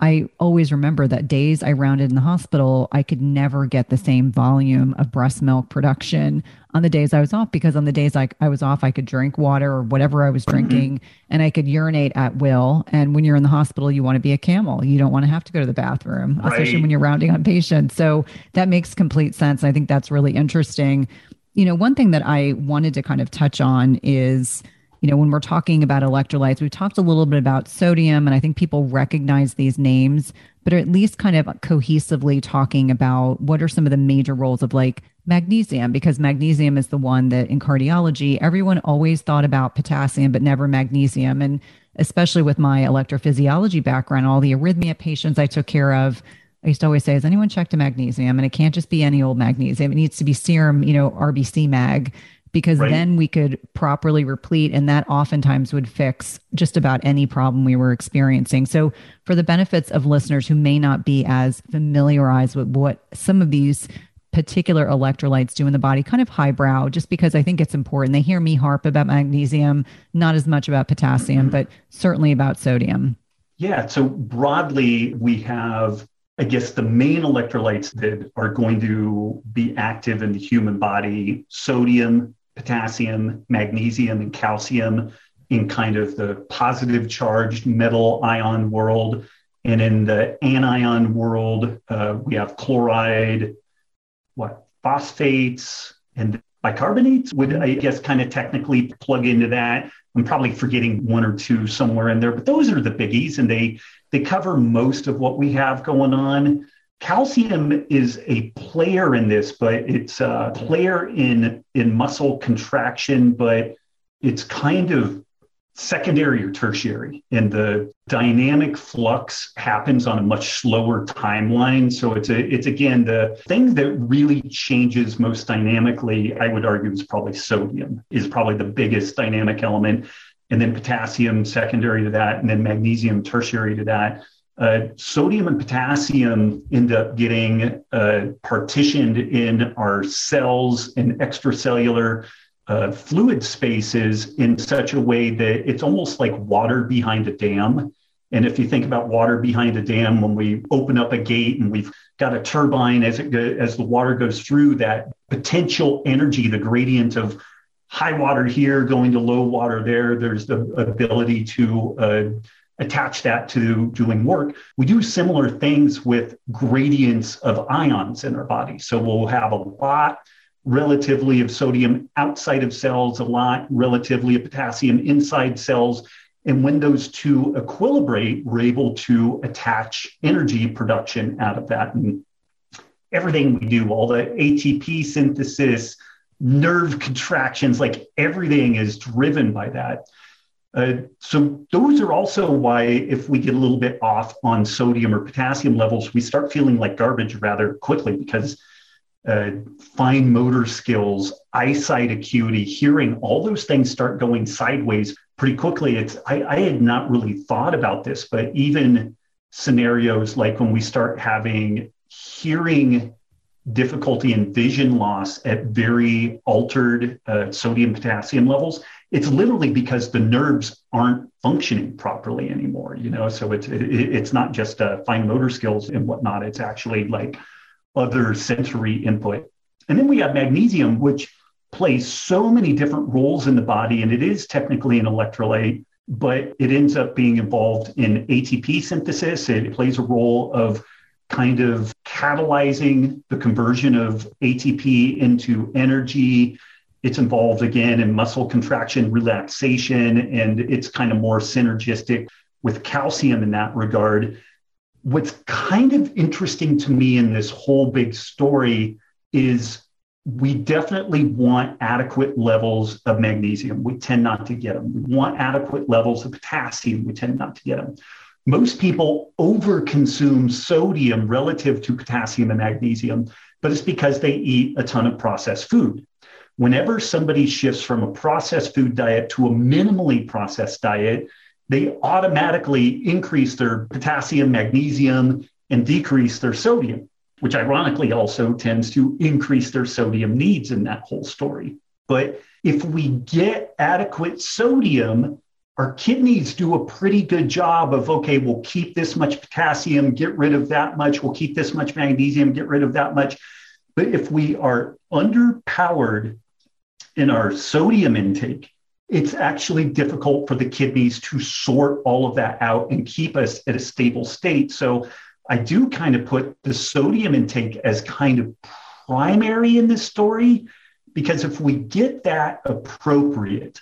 I always remember that days I rounded in the hospital, I could never get the same volume of breast milk production on the days I was off because on the days I, I was off, I could drink water or whatever I was mm-hmm. drinking and I could urinate at will. And when you're in the hospital, you want to be a camel. You don't want to have to go to the bathroom, right. especially when you're rounding on patients. So that makes complete sense. I think that's really interesting. You know, one thing that I wanted to kind of touch on is you know, when we're talking about electrolytes, we've talked a little bit about sodium, and I think people recognize these names, but are at least kind of cohesively talking about what are some of the major roles of like magnesium, because magnesium is the one that in cardiology, everyone always thought about potassium, but never magnesium. And especially with my electrophysiology background, all the arrhythmia patients I took care of, I used to always say, has anyone checked a magnesium? And it can't just be any old magnesium. It needs to be serum, you know, RBC mag because right. then we could properly replete and that oftentimes would fix just about any problem we were experiencing. So for the benefits of listeners who may not be as familiarized with what some of these particular electrolytes do in the body, kind of highbrow, just because I think it's important. They hear me harp about magnesium, not as much about potassium, but certainly about sodium. Yeah. So broadly, we have I guess the main electrolytes that are going to be active in the human body sodium, potassium, magnesium, and calcium in kind of the positive charged metal ion world. And in the anion world, uh, we have chloride, what, phosphates, and bicarbonates would, I guess, kind of technically plug into that. I'm probably forgetting one or two somewhere in there, but those are the biggies, and they they cover most of what we have going on. Calcium is a player in this, but it's a player in in muscle contraction, but it's kind of secondary or tertiary. And the dynamic flux happens on a much slower timeline. So it's a it's again the thing that really changes most dynamically i would argue is probably sodium is probably the biggest dynamic element. And then potassium secondary to that and then magnesium tertiary to that uh, sodium and potassium end up getting uh, partitioned in our cells and extracellular uh, fluid spaces in such a way that it's almost like water behind a dam. And if you think about water behind a dam, when we open up a gate and we've got a turbine as it go, as the water goes through, that potential energy, the gradient of high water here going to low water there, there's the ability to uh, attach that to doing work. We do similar things with gradients of ions in our body. So we'll have a lot relatively of sodium outside of cells, a lot relatively of potassium inside cells. And when those two equilibrate, we're able to attach energy production out of that. And everything we do, all the ATP synthesis, nerve contractions, like everything is driven by that. Uh, so those are also why if we get a little bit off on sodium or potassium levels, we start feeling like garbage rather quickly because uh, fine motor skills, eyesight acuity, hearing, all those things start going sideways pretty quickly. It's I, I had not really thought about this, but even scenarios like when we start having hearing difficulty and vision loss at very altered uh, sodium potassium levels it's literally because the nerves aren't functioning properly anymore you know? So it's it, it's not just uh, fine motor skills and whatnot. It's actually like other sensory input. And then we have magnesium which plays so many different roles in the body and it is technically an electrolyte but it ends up being involved in atp synthesis. It plays a role of kind of catalyzing the conversion of ATP into energy. It's involved again in muscle contraction, relaxation, and it's kind of more synergistic with calcium in that regard. What's kind of interesting to me in this whole big story is we definitely want adequate levels of magnesium. We tend not to get them. We want adequate levels of potassium. We tend not to get them most people overconsume sodium relative to potassium and magnesium, but it's because they eat a ton of processed food. Whenever somebody shifts from a processed food diet to a minimally processed diet, they automatically increase their potassium, magnesium, and decrease their sodium, which ironically also tends to increase their sodium needs in that whole story. But if we get adequate sodium, our kidneys do a pretty good job of okay we'll keep this much potassium get rid of that much we'll keep this much magnesium get rid of that much but if we are underpowered in our sodium intake it's actually difficult for the kidneys to sort all of that out and keep us at a stable state so i do kind of put the sodium intake as kind of primary in this story because if we get that appropriate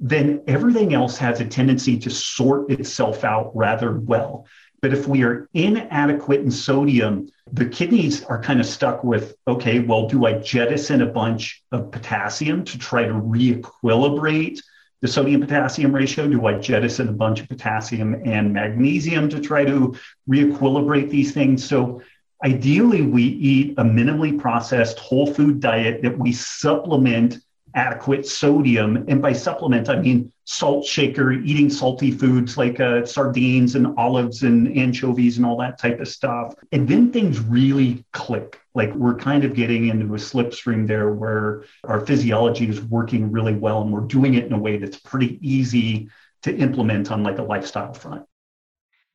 then everything else has a tendency to sort itself out rather well. But if we are inadequate in sodium, the kidneys are kind of stuck with okay, well, do I jettison a bunch of potassium to try to re-equilibrate the sodium potassium ratio? Do I jettison a bunch of potassium and magnesium to try to re-equilibrate these things? So ideally, we eat a minimally processed whole food diet that we supplement adequate sodium. And by supplement, I mean salt shaker, eating salty foods like uh, sardines and olives and anchovies and all that type of stuff. And then things really click. Like we're kind of getting into a slipstream there where our physiology is working really well and we're doing it in a way that's pretty easy to implement on like a lifestyle front.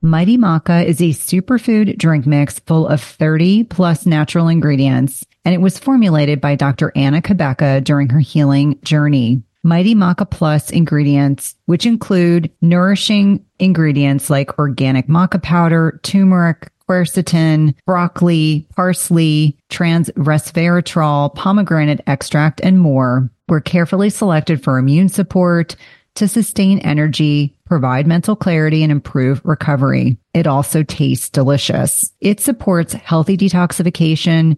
Mighty Maca is a superfood drink mix full of 30 plus natural ingredients, and it was formulated by Dr. Anna Cabeca during her healing journey. Mighty Maca Plus ingredients, which include nourishing ingredients like organic maca powder, turmeric, quercetin, broccoli, parsley, trans resveratrol, pomegranate extract, and more, were carefully selected for immune support, to sustain energy, provide mental clarity, and improve recovery. It also tastes delicious. It supports healthy detoxification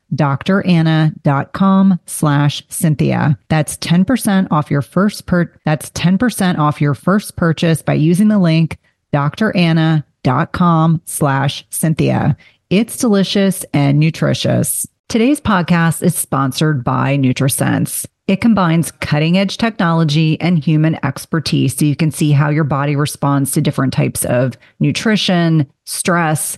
dranna.com slash Cynthia. That's 10% off your first per, that's 10% off your first purchase by using the link dranna.com com slash Cynthia. It's delicious and nutritious. Today's podcast is sponsored by NutriSense. It combines cutting edge technology and human expertise so you can see how your body responds to different types of nutrition, stress,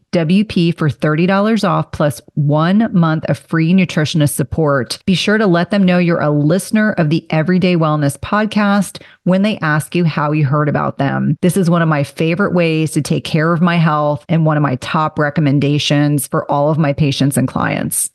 WP for $30 off plus one month of free nutritionist support. Be sure to let them know you're a listener of the Everyday Wellness podcast when they ask you how you heard about them. This is one of my favorite ways to take care of my health and one of my top recommendations for all of my patients and clients.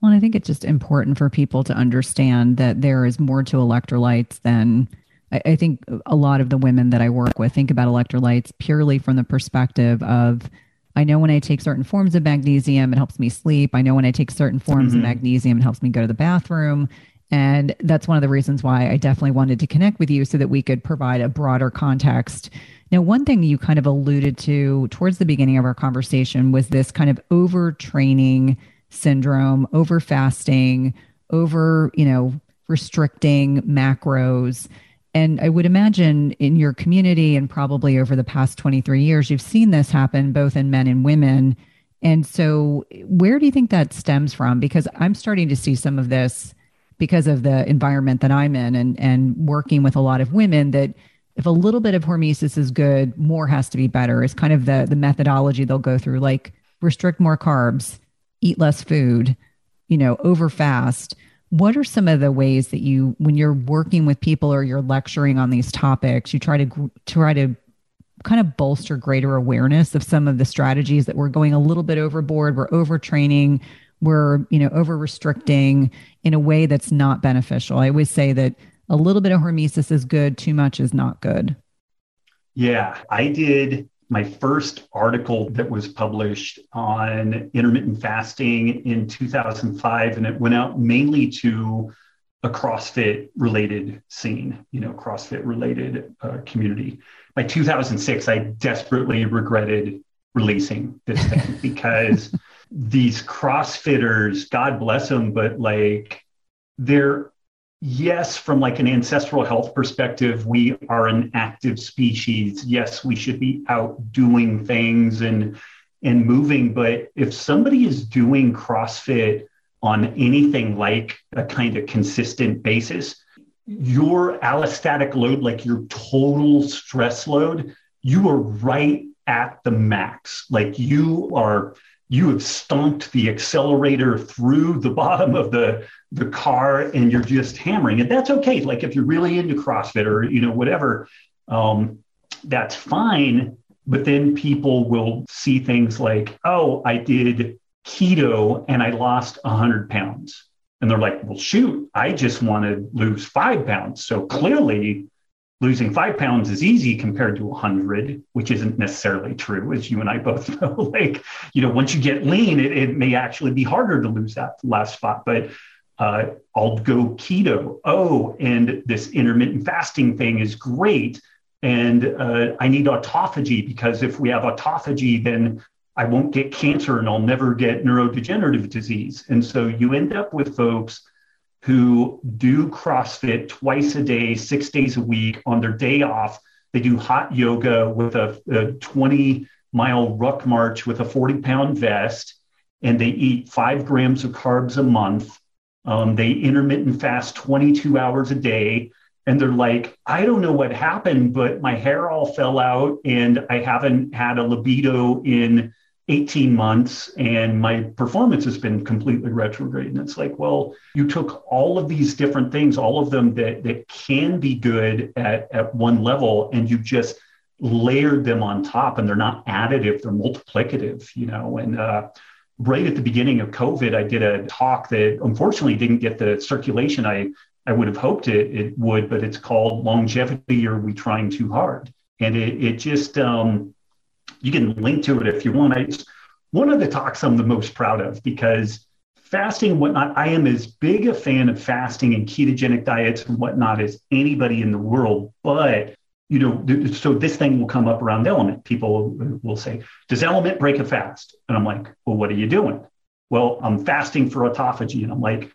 Well, I think it's just important for people to understand that there is more to electrolytes than I, think a lot of the women that I work with think about electrolytes purely from the perspective of I know when I take certain forms of magnesium, it helps me sleep. I know when I take certain forms mm-hmm. of magnesium, it helps me go to the bathroom. And that's one of the reasons why I definitely wanted to connect with you so that we could provide a broader context. Now, one thing you kind of alluded to towards the beginning of our conversation was this kind of overtraining syndrome, over fasting, over, you know, restricting macros. And I would imagine in your community and probably over the past 23 years, you've seen this happen both in men and women. And so, where do you think that stems from? Because I'm starting to see some of this because of the environment that I'm in and, and working with a lot of women that if a little bit of hormesis is good, more has to be better, is kind of the, the methodology they'll go through, like restrict more carbs, eat less food, you know, over fast what are some of the ways that you when you're working with people or you're lecturing on these topics you try to try to kind of bolster greater awareness of some of the strategies that we're going a little bit overboard we're overtraining we're you know over restricting in a way that's not beneficial? I always say that a little bit of hormesis is good too much is not good. Yeah i did my first article that was published on intermittent fasting in 2005, and it went out mainly to a CrossFit related scene, you know, CrossFit related uh, community. By 2006, I desperately regretted releasing this thing because these CrossFitters, God bless them, but like they're yes, from like an ancestral health perspective, we are an active species. Yes, we should be out doing things and and moving. But if somebody is doing CrossFit on anything like a kind of consistent basis, your allostatic load, like your total stress load, you are right at the max. Like you are you have stomped the accelerator through the bottom of the the car and you're just hammering. And that's okay. Like if you're really into crossfit or you know whatever um, that's fine. But then people will see things like oh i did keto and i lost 100 pounds. And they're like well shoot i just want to lose five pounds. So clearly losing five pounds is easy compared to 100 which isn't necessarily true as you and i both know. Like you know once you get lean it, it may actually be harder to lose that last spot but uh, i'll go keto. Oh and this intermittent fasting thing is great. And uh, i need autophagy because if we have autophagy then i won't get cancer and i'll never get neurodegenerative disease. And so you end up with folks who do CrossFit twice a day, six days a week on their day off. They do hot yoga with a, a 20 mile ruck march with a 40 pound vest, and they eat five grams of carbs a month. Um, they intermittent fast 22 hours a day. And they're like, I don't know what happened, but my hair all fell out and I haven't had a libido in 18 months and my performance has been completely retrograde. And it's like, well, you took all of these different things, all of them that, that can be good at, at one level, and you just layered them on top and they're not additive, they're multiplicative, you know. And uh, right at the beginning of COVID, I did a talk that unfortunately didn't get the circulation I, I would have hoped it, it would, but it's called Longevity Are We Trying Too Hard? And it, it just, um, you can link to it if you want. It's one of the talks I'm the most proud of because fasting and whatnot, I am as big a fan of fasting and ketogenic diets and whatnot as anybody in the world. But you know, so this thing will come up around LMNT. People will say, "Does LMNT break a fast?" And I'm like, "Well, what are you doing?" Well, I'm fasting for autophagy, and I'm like,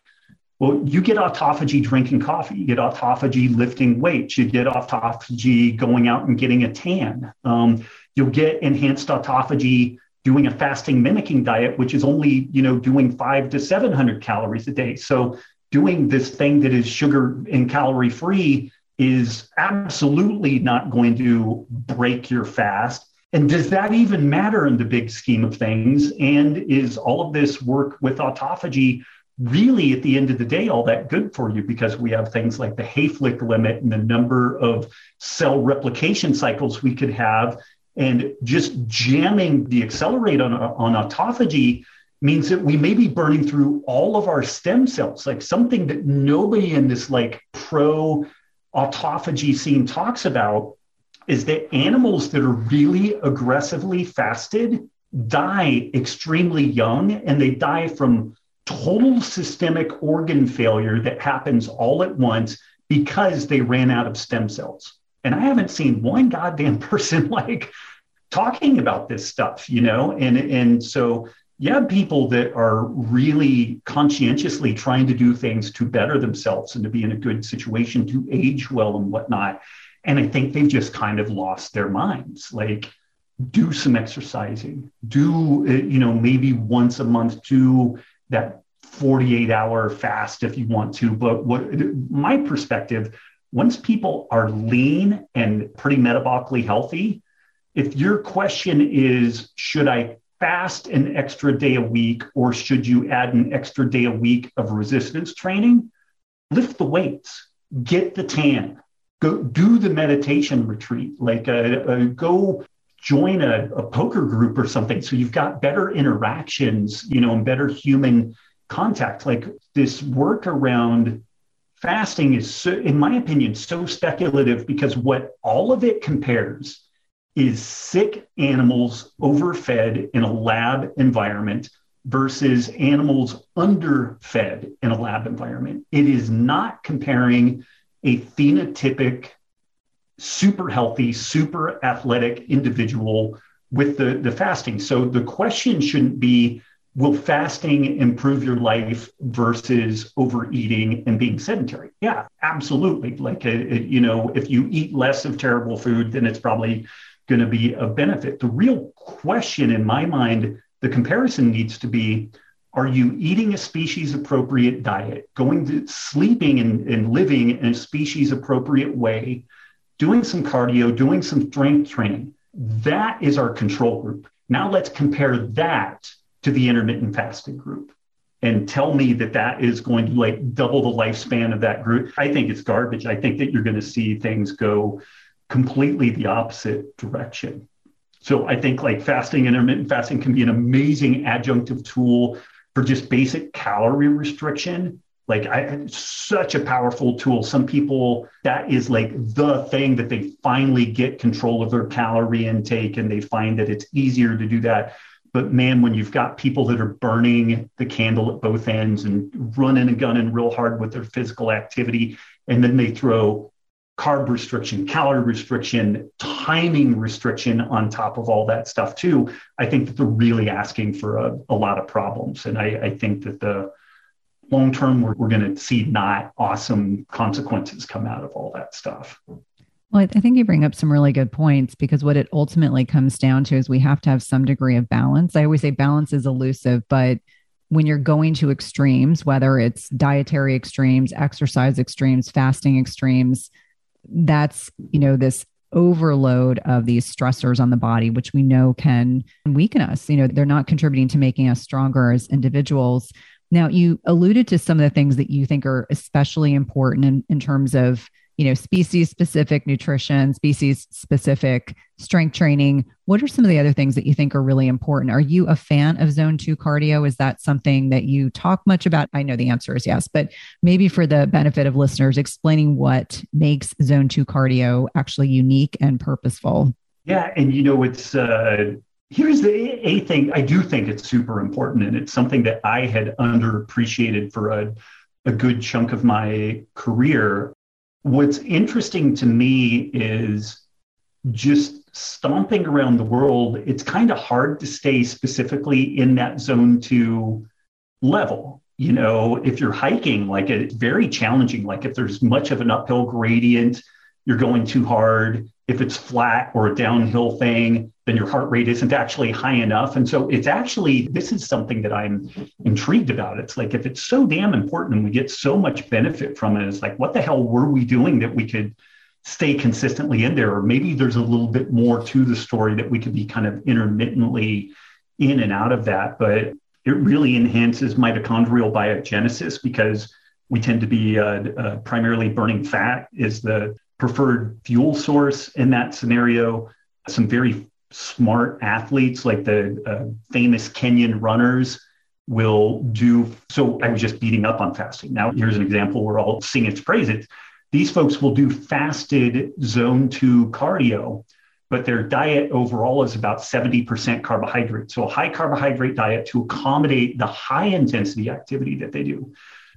"Well, you get autophagy drinking coffee. You get autophagy lifting weights. You get autophagy going out and getting a tan." Um, You'll get enhanced autophagy doing a fasting mimicking diet, which is only, you know, doing five to 700 calories a day. So doing this thing that is sugar and calorie free is absolutely not going to break your fast. And does that even matter in the big scheme of things? And is all of this work with autophagy really at the end of the day all that good for you because we have things like the Hayflick limit and the number of cell replication cycles we could have and just jamming the accelerate on, on autophagy means that we may be burning through all of our stem cells, like something that nobody in this like pro autophagy scene talks about is that animals that are really aggressively fasted die extremely young and they die from total systemic organ failure that happens all at once because they ran out of stem cells. And I haven't seen one goddamn person like talking about this stuff, you know? And and so yeah, people that are really conscientiously trying to do things to better themselves and to be in a good situation, to age well and whatnot. And I think they've just kind of lost their minds. Like, do some exercising, do, uh, you know, maybe once a month, do that 48 hour fast if you want to. But what my perspective, once people are lean and pretty metabolically healthy, if your question is, should I fast an extra day a week or should you add an extra day a week of resistance training? Lift the weights, get the tan, go do the meditation retreat, like uh, uh, go join a, a, poker group or something. So you've got better interactions, you know, and better human contact. Like this work around fasting is, so, in my opinion, so speculative because what all of it compares is sick animals overfed in a lab environment versus animals underfed in a lab environment. It is not comparing a phenotypic, super healthy, super athletic individual with the, the fasting. So the question shouldn't be will fasting improve your life versus overeating and being sedentary? Yeah, absolutely. Like, uh, you know, if you eat less of terrible food, then it's probably going to be of benefit. The real question in my mind, the comparison needs to be are you eating a species appropriate diet, going to sleeping and, and living in a species appropriate way, doing some cardio, doing some strength training? That is our control group. Now let's compare that to the intermittent fasting group and tell me that that is going to like double the lifespan of that group. I think it's garbage. I think that you're going to see things go completely the opposite direction. So I think like fasting, intermittent fasting can be an amazing adjunctive tool for just basic calorie restriction. Like I such a powerful tool. Some people that is like the thing that they finally get control of their calorie intake and they find that it's easier to do that. But man, when you've got people that are burning the candle at both ends and running and gunning real hard with their physical activity, and then they throw carb restriction, calorie restriction, timing restriction on top of all that stuff too, I think that they're really asking for a, a lot of problems. And I, I think that the long term, we're, we're going to see not awesome consequences come out of all that stuff. Well, I think you bring up some really good points because what it ultimately comes down to is we have to have some degree of balance. I always say balance is elusive, but when you're going to extremes, whether it's dietary extremes, exercise extremes, fasting extremes, that's, you know, this overload of these stressors on the body, which we know can weaken us. You know, they're not contributing to making us stronger as individuals. Now, you alluded to some of the things that you think are especially important in, in terms of you know, species specific nutrition, species specific strength training. What are some of the other things that you think are really important? Are you a fan of zone two cardio? Is that something that you talk much about? I know the answer is yes, but maybe for the benefit of listeners, explaining what makes zone two cardio actually unique and purposeful. Yeah. And, you know, it's, uh, here's the a thing I do think it's super important, and it's something that I had underappreciated for a, a good chunk of my career. What's interesting to me is just stomping around the world, it's kind of hard to stay specifically in that zone two level. You know, if you're hiking, like it's very challenging. Like if there's much of an uphill gradient, you're going too hard. If it's flat or a downhill thing, then your heart rate isn't actually high enough. And so it's actually, this is something that I'm intrigued about. It's like, if it's so damn important and we get so much benefit from it, it's like, what the hell were we doing that we could stay consistently in there? Or maybe there's a little bit more to the story that we could be kind of intermittently in and out of that. But it really enhances mitochondrial biogenesis because we tend to be uh, uh, primarily burning fat is the preferred fuel source in that scenario. Some very smart athletes, like the uh, famous Kenyan runners, will do. So I was just beating up on fasting. Now, here's an example where I'll sing its praises. These folks will do fasted zone two cardio, but their diet overall is about 70% carbohydrate. So a high carbohydrate diet to accommodate the high intensity activity that they do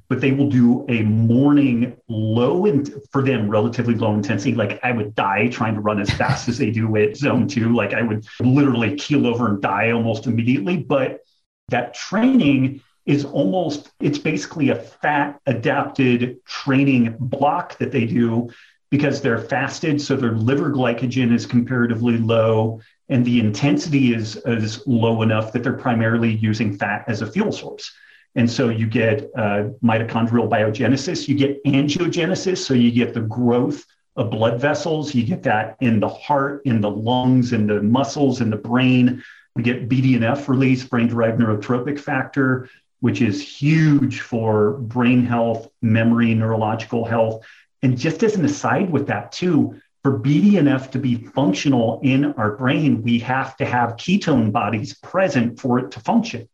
but they will do a morning low and for them relatively low intensity. Like I would die trying to run as fast as they do at zone two. Like I would literally keel over and die almost immediately. But that training is almost it's basically a fat adapted training block that they do because they're fasted so their liver glycogen is comparatively low and the intensity is, is low enough that they're primarily using fat as a fuel source and so you get uh, mitochondrial biogenesis, you get angiogenesis, so you get the growth of blood vessels, you get that in the heart, in the lungs, in the muscles, in the brain. We get BDNF release, brain derived neurotrophic factor, which is huge for brain health, memory, neurological health. And just as an aside with that, too, for BDNF to be functional in our brain, we have to have ketone bodies present for it to function.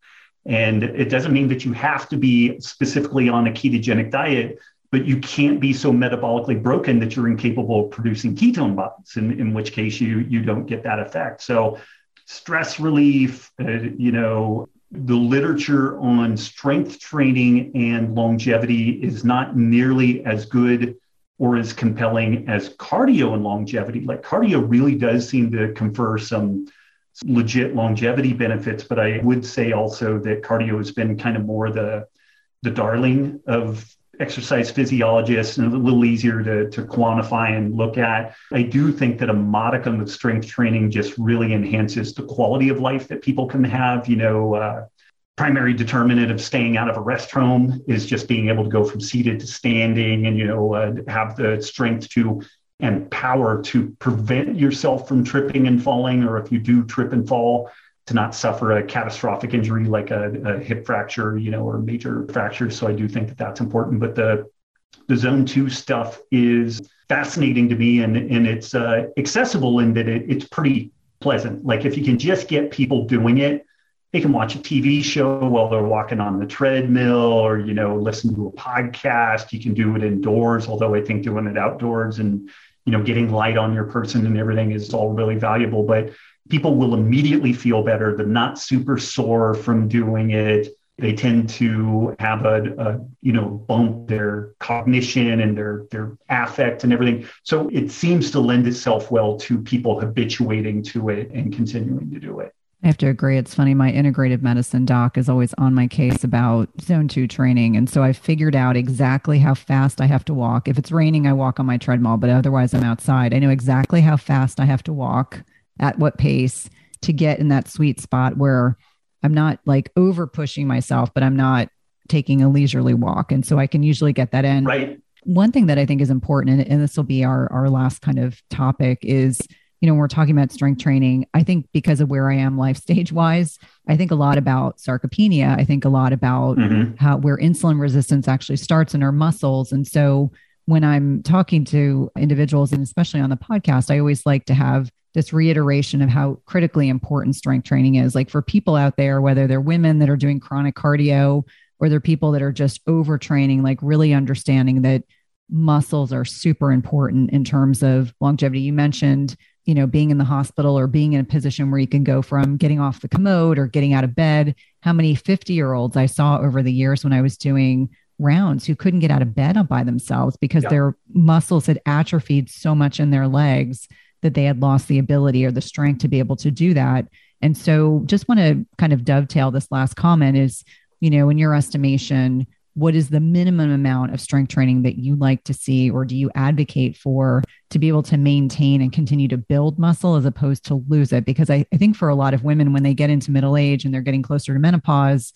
And it doesn't mean that you have to be specifically on a ketogenic diet, but you can't be so metabolically broken that you're incapable of producing ketone bodies, in, in which case you, you don't get that effect. So, stress relief, uh, you know, the literature on strength training and longevity is not nearly as good or as compelling as cardio and longevity. Like cardio really does seem to confer some legit longevity benefits, but I would say also that cardio has been kind of more the the darling of exercise physiologists and a little easier to, to quantify and look at. I do think that a modicum of strength training just really enhances the quality of life that people can have. You know, uh, primary determinant of staying out of a rest home is just being able to go from seated to standing and, you know, uh, have the strength to and power to prevent yourself from tripping and falling, or if you do trip and fall, to not suffer a catastrophic injury like a, a hip fracture, you know, or major fracture. So I do think that that's important. But the the zone two stuff is fascinating to me, and and it's uh, accessible in that it, it's pretty pleasant. Like if you can just get people doing it, they can watch a TV show while they're walking on the treadmill or, you know, listen to a podcast. You can do it indoors, although I think doing it outdoors and, you know, getting light on your person and everything is all really valuable. But people will immediately feel better. They're not super sore from doing it. They tend to have a, a, you know bump their cognition and their their affect and everything. So it seems to lend itself well to people habituating to it and continuing to do it. I have to agree. It's funny. My integrative medicine doc is always on my case about zone two training. And so I figured out exactly how fast I have to walk. If it's raining, I walk on my treadmill, but otherwise I'm outside. I know exactly how fast I have to walk at what pace to get in that sweet spot where I'm not like over pushing myself, but I'm not taking a leisurely walk. And so I can usually get that in. Right. One thing that I think is important, and, and this will be our, our last kind of topic, is you know, when we're talking about strength training, I think because of where I am life stage wise, I think a lot about sarcopenia. I think a lot about mm-hmm. how where insulin resistance actually starts in our muscles. And so when I'm talking to individuals and especially on the podcast, I always like to have this reiteration of how critically important strength training is. Like for people out there, whether they're women that are doing chronic cardio or they're people that are just overtraining, like really understanding that muscles are super important in terms of longevity. You mentioned, you know, being in the hospital or being in a position where you can go from getting off the commode or getting out of bed. How many 50 year olds I saw over the years when I was doing rounds who couldn't get out of bed by themselves because yeah. their muscles had atrophied so much in their legs that they had lost the ability or the strength to be able to do that. And so just want to kind of dovetail this last comment is, you know, in your estimation, what is the minimum amount of strength training that you like to see or do you advocate for to be able to maintain and continue to build muscle as opposed to lose it because I, I, think for a lot of women when they get into middle age and they're getting closer to menopause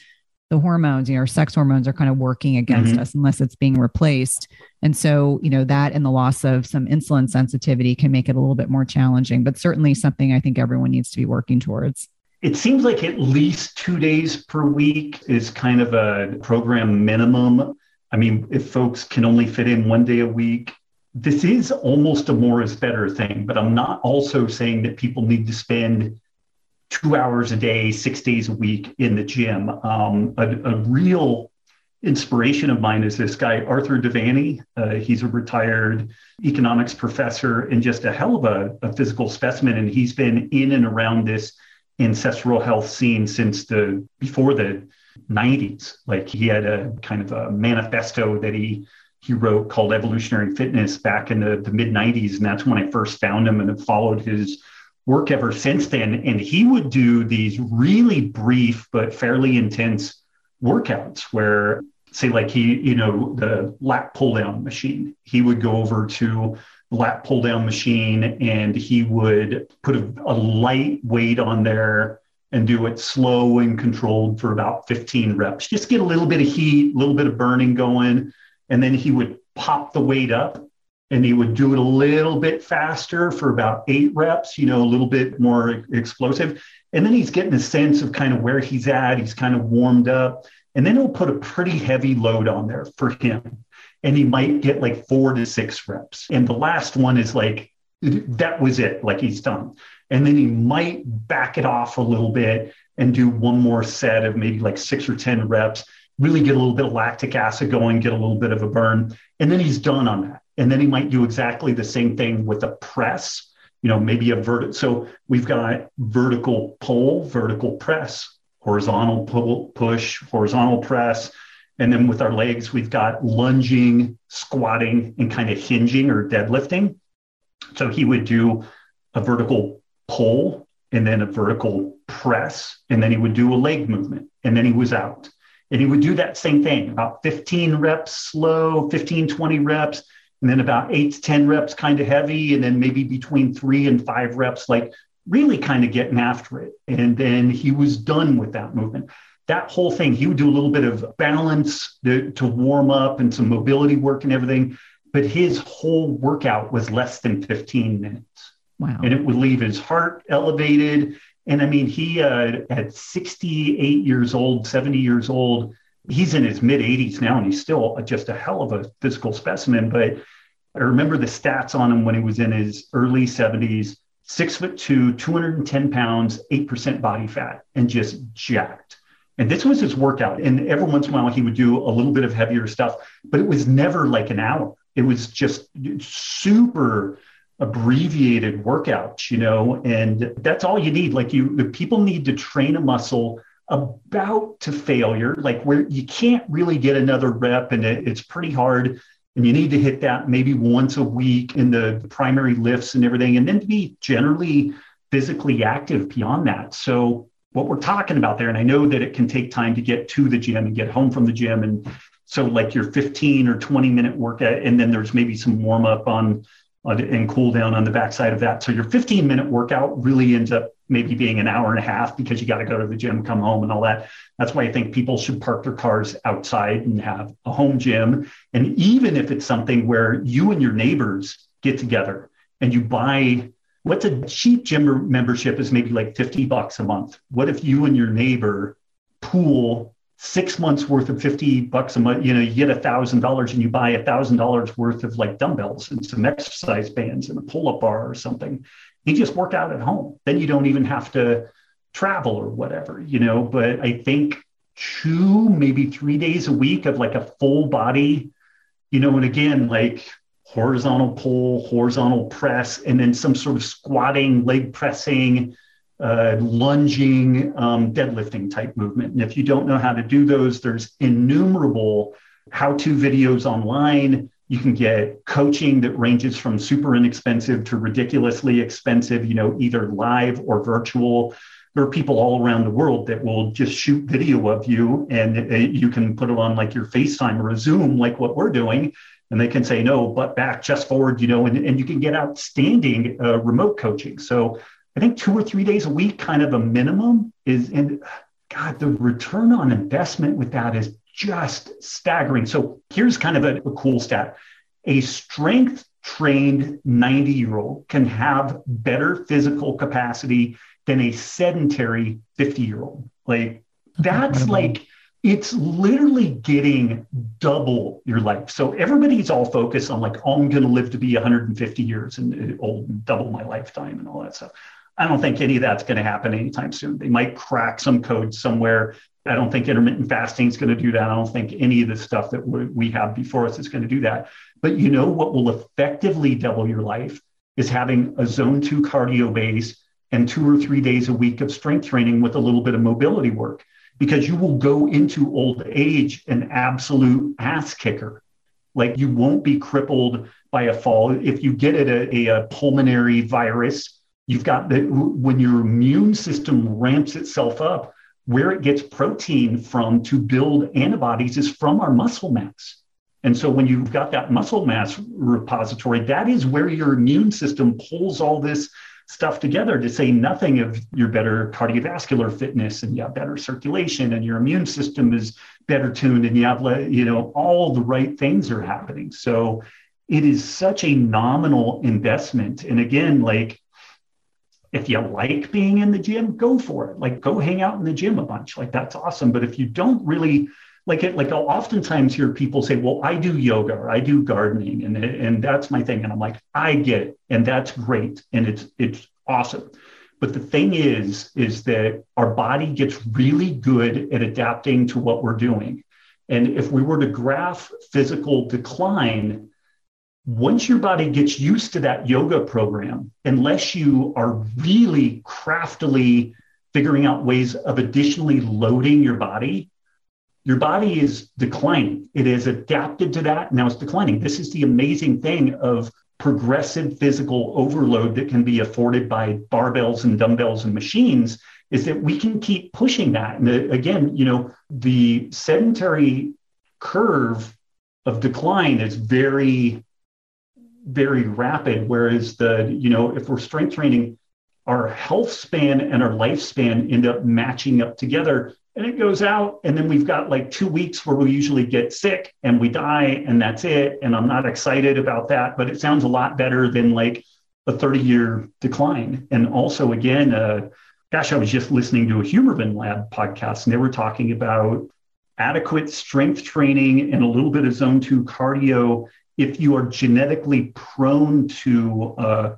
the hormones, you know, sex hormones are kind of working against mm-hmm. us unless it's being replaced. And so, you know, that and the loss of some insulin sensitivity can make it a little bit more challenging, but certainly something I think everyone needs to be working towards. It seems like at least two days per week is kind of a program minimum. I mean, if folks can only fit in one day a week, this is almost a more is better thing, but I'm not also saying that people need to spend two hours a day, six days a week in the gym. Um, a, a, real inspiration of mine is this guy, Arthur De Vany. Uh, he's a retired economics professor and just a hell of a, a, physical specimen. And he's been in and around this ancestral health scene since the before the 90s. Like he had a kind of a manifesto that he he wrote called Evolutionary Fitness back in the, the mid 90s. And that's when I first found him and have followed his work ever since then. And he would do these really brief but fairly intense workouts where, say, like he, you know, the lat pull down machine, he would go over to the lat pull down machine and he would put a, a light weight on there and do it slow and controlled for about 15 reps. Just get a little bit of heat, a little bit of burning going. And then he would pop the weight up and he would do it a little bit faster for about eight reps, you know, a little bit more explosive. And then he's getting a sense of kind of where he's at. He's kind of warmed up. And then he'll put a pretty heavy load on there for him. And he might get like four to six reps. And the last one is like, that was it, like he's done. And then he might back it off a little bit and do one more set of maybe like six or 10 reps, really get a little bit of lactic acid going, get a little bit of a burn. And then he's done on that. And then he might do exactly the same thing with a press, you know, maybe a vertical. So we've got vertical pull, vertical press, horizontal pull, push, horizontal press. And then with our legs, we've got lunging, squatting, and kind of hinging or deadlifting. So he would do a vertical pull and then a vertical press, and then he would do a leg movement, and then he was out. And he would do that same thing, about 15 reps slow, 15, 20 reps, and then about eight to 10 reps kind of heavy, and then maybe between three and five reps, like really kind of getting after it. And then he was done with that movement. That whole thing, he would do a little bit of balance to, to warm up and some mobility work and everything. But his whole workout was less than 15 minutes. Wow. And it would leave his heart elevated. And I mean, he uh, at 68 years old, 70 years old, he's in his mid 80s now, and he's still just a hell of a physical specimen. But I remember the stats on him when he was in his early 70s. six foot two, 210 pounds, 8% body fat, and just jacked. And this was his workout. And every once in a while, he would do a little bit of heavier stuff, but it was never like an hour. It was just super abbreviated workouts, you know, and that's all you need. Like you, the people need to train a muscle about to failure, like where you can't really get another rep and it, it's pretty hard. And you need to hit that maybe once a week in the primary lifts and everything, and then to be generally physically active beyond that. So what we're talking about there, and I know that it can take time to get to the gym and get home from the gym. And so like your 15 or 20 minute workout, and then there's maybe some warm up on and cool down on the backside of that. So your 15 minute workout really ends up maybe being an hour and a half because you got to go to the gym, come home, and all that. That's why I think people should park their cars outside and have a home gym. And even if it's something where you and your neighbors get together and you buy what's a cheap gym membership is maybe like 50 bucks a month. What if you and your neighbor pool six months worth of 50 bucks a month, you know, you get a thousand dollars and you buy a thousand dollars worth of like dumbbells and some exercise bands and a pull-up bar or something. You just work out at home. Then you don't even have to travel or whatever, you know. But I think two, maybe three days a week of like a full body, you know, and again, like horizontal pull, horizontal press, and then some sort of squatting, leg pressing, uh, lunging, um, deadlifting type movement. And if you don't know how to do those, there's innumerable how to videos online. You can get coaching that ranges from super inexpensive to ridiculously expensive, you know, either live or virtual. There are people all around the world that will just shoot video of you and uh, you can put it on like your FaceTime or a Zoom, like what we're doing. And they can say, no, butt back, chest forward, you know, and, and you can get outstanding uh, remote coaching. So I think two or three days a week, kind of a minimum, is and God, the return on investment with that is just staggering. So here's kind of a, a cool stat: a strength trained 90 year old can have better physical capacity than a sedentary 50 year old. Like that's like it's literally getting double your life. So everybody's all focused on like, oh, I'm going to live to be 150 years and uh, old and double my lifetime and all that stuff. I don't think any of that's going to happen anytime soon. They might crack some code somewhere. I don't think intermittent fasting is going to do that. I don't think any of the stuff that we have before us is going to do that. But you know what will effectively double your life is having a zone two cardio base and two or three days a week of strength training with a little bit of mobility work because you will go into old age an absolute ass kicker. Like you won't be crippled by a fall. If you get it a, a pulmonary virus, You've got the, when your immune system ramps itself up, where it gets protein from to build antibodies is from our muscle mass. And so when you've got that muscle mass repository, that is where your immune system pulls all this stuff together to say nothing of your better cardiovascular fitness and you have better circulation and your immune system is better tuned and you have you know all the right things are happening so it is such a nominal investment and again like if you like being in the gym, go for it. Like go hang out in the gym a bunch. Like that's awesome. But if you don't really like it, like I'll oftentimes hear people say, well, I do yoga or I do gardening and, and that's my thing. And I'm like, I get it. And that's great. And it's it's awesome. But the thing is, is that our body gets really good at adapting to what we're doing. And if we were to graph physical decline, once your body gets used to that yoga program, unless you are really craftily figuring out ways of additionally loading your body, your body is declining. It is adapted to that. Now it's declining. This is the amazing thing of progressive physical overload that can be afforded by barbells and dumbbells and machines is that we can keep pushing that. And uh, again, you know, the sedentary curve of decline is very very rapid. Whereas the, you know, if we're strength training, our health span and our lifespan end up matching up together. And it goes out, and then we've got like two weeks where we usually get sick and we die, and that's it. And I'm not excited about that, but it sounds a lot better than like a 30 year decline. And also, again, uh, gosh, I was just listening to a Huberman Lab podcast, and they were talking about adequate strength training and a little bit of zone two cardio if you are genetically prone to uh,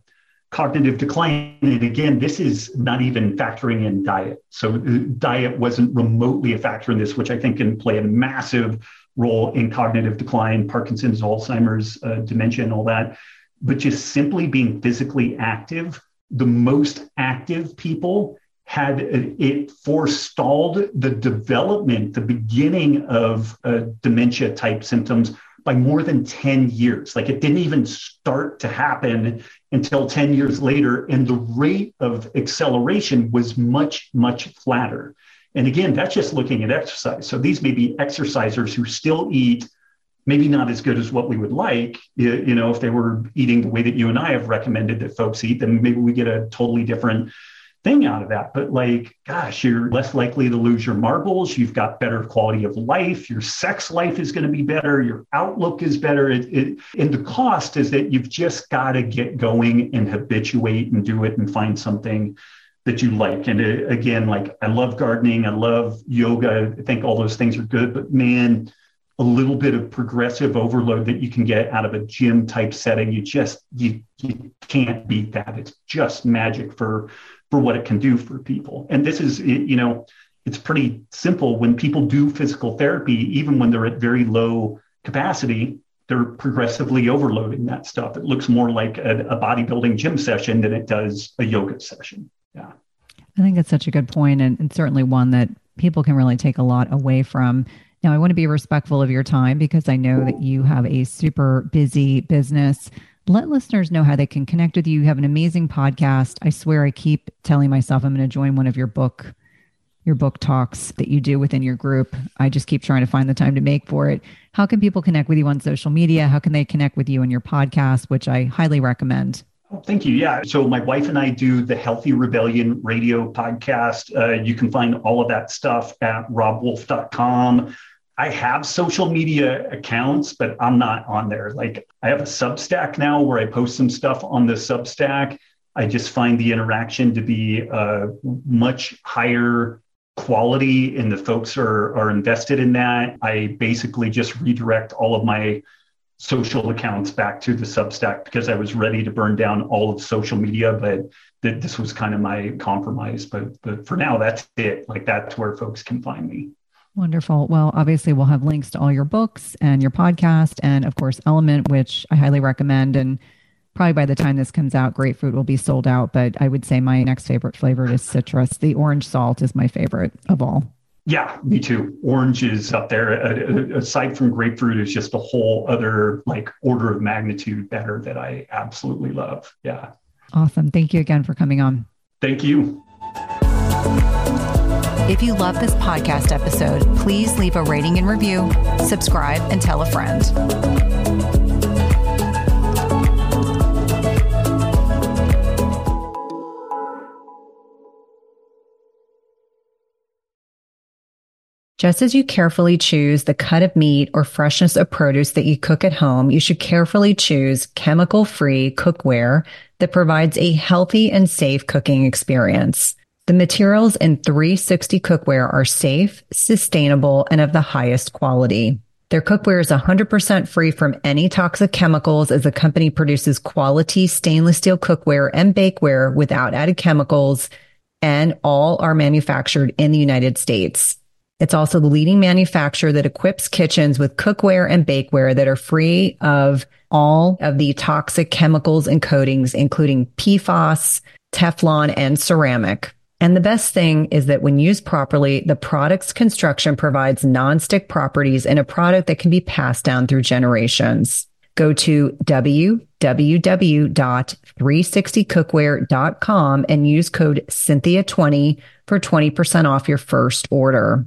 cognitive decline. And again, this is not even factoring in diet. So uh, diet wasn't remotely a factor in this, which I think can play a massive role in cognitive decline, Parkinson's, Alzheimer's, uh, dementia, and all that. But just simply being physically active, the most active people had it forestalled the development, the beginning of uh, dementia type symptoms by more than 10 years. Like it didn't even start to happen until 10 years later. And the rate of acceleration was much, much flatter. And again, that's just looking at exercise. So these may be exercisers who still eat maybe not as good as what we would like. You know, if they were eating the way that you and I have recommended that folks eat, then maybe we get a totally different thing out of that. But like, gosh, you're less likely to lose your marbles. You've got better quality of life. Your sex life is going to be better. Your outlook is better. It, it, and the cost is that you've just got to get going and habituate and do it and find something that you like. And uh, again, like I love gardening. I love yoga. I think all those things are good. But man, a little bit of progressive overload that you can get out of a gym type setting you just you, you can't beat that it's just magic for for what it can do for people. And this is, you know, it's pretty simple. When people do physical therapy, even when they're at very low capacity, they're progressively overloading that stuff. It looks more like a, a bodybuilding gym session than it does a yoga session. Yeah. I think it's such a good point and, and certainly one that people can really take a lot away from. Now, I want to be respectful of your time because I know that you have a super busy business let listeners know how they can connect with you. You have an amazing podcast. I swear I keep telling myself I'm going to join one of your book your book talks that you do within your group. I just keep trying to find the time to make for it. How can people connect with you on social media? How can they connect with you on your podcast, which I highly recommend? Oh, thank you. Yeah. So my wife and I do the Healthy Rebellion radio podcast. Uh, you can find all of that stuff at robbwolf.com. I have social media accounts, but I'm not on there. Like I have a Substack now where I post some stuff on the Substack. I just find the interaction to be uh, much higher quality and the folks are, are invested in that. I basically just redirect all of my social accounts back to the Substack because I was ready to burn down all of social media, but th- this was kind of my compromise. But, but for now, that's it. Like that's where folks can find me. Wonderful. Well, obviously, we'll have links to all your books and your podcast, and of course, LMNT, which I highly recommend. And probably by the time this comes out, grapefruit will be sold out. But I would say my next favorite flavor is citrus. The orange salt is my favorite of all. Yeah, me too. Orange is up there. Aside from grapefruit, is just a whole other like order of magnitude better that I absolutely love. Yeah. Awesome. Thank you again for coming on. Thank you. If you love this podcast episode, please leave a rating and review, subscribe, and tell a friend. Just as you carefully choose the cut of meat or freshness of produce that you cook at home, you should carefully choose chemical free cookware that provides a healthy and safe cooking experience. The materials in 360 cookware are safe, sustainable, and of the highest quality. Their cookware is 100% free from any toxic chemicals as the company produces quality stainless steel cookware and bakeware without added chemicals, and all are manufactured in the United States. It's also the leading manufacturer that equips kitchens with cookware and bakeware that are free of all of the toxic chemicals and coatings, including PFAS, Teflon, and ceramic. And the best thing is that when used properly, the product's construction provides nonstick properties in a product that can be passed down through generations. Go to www.360cookware.com and use code Cynthia20 for 20% off your first order.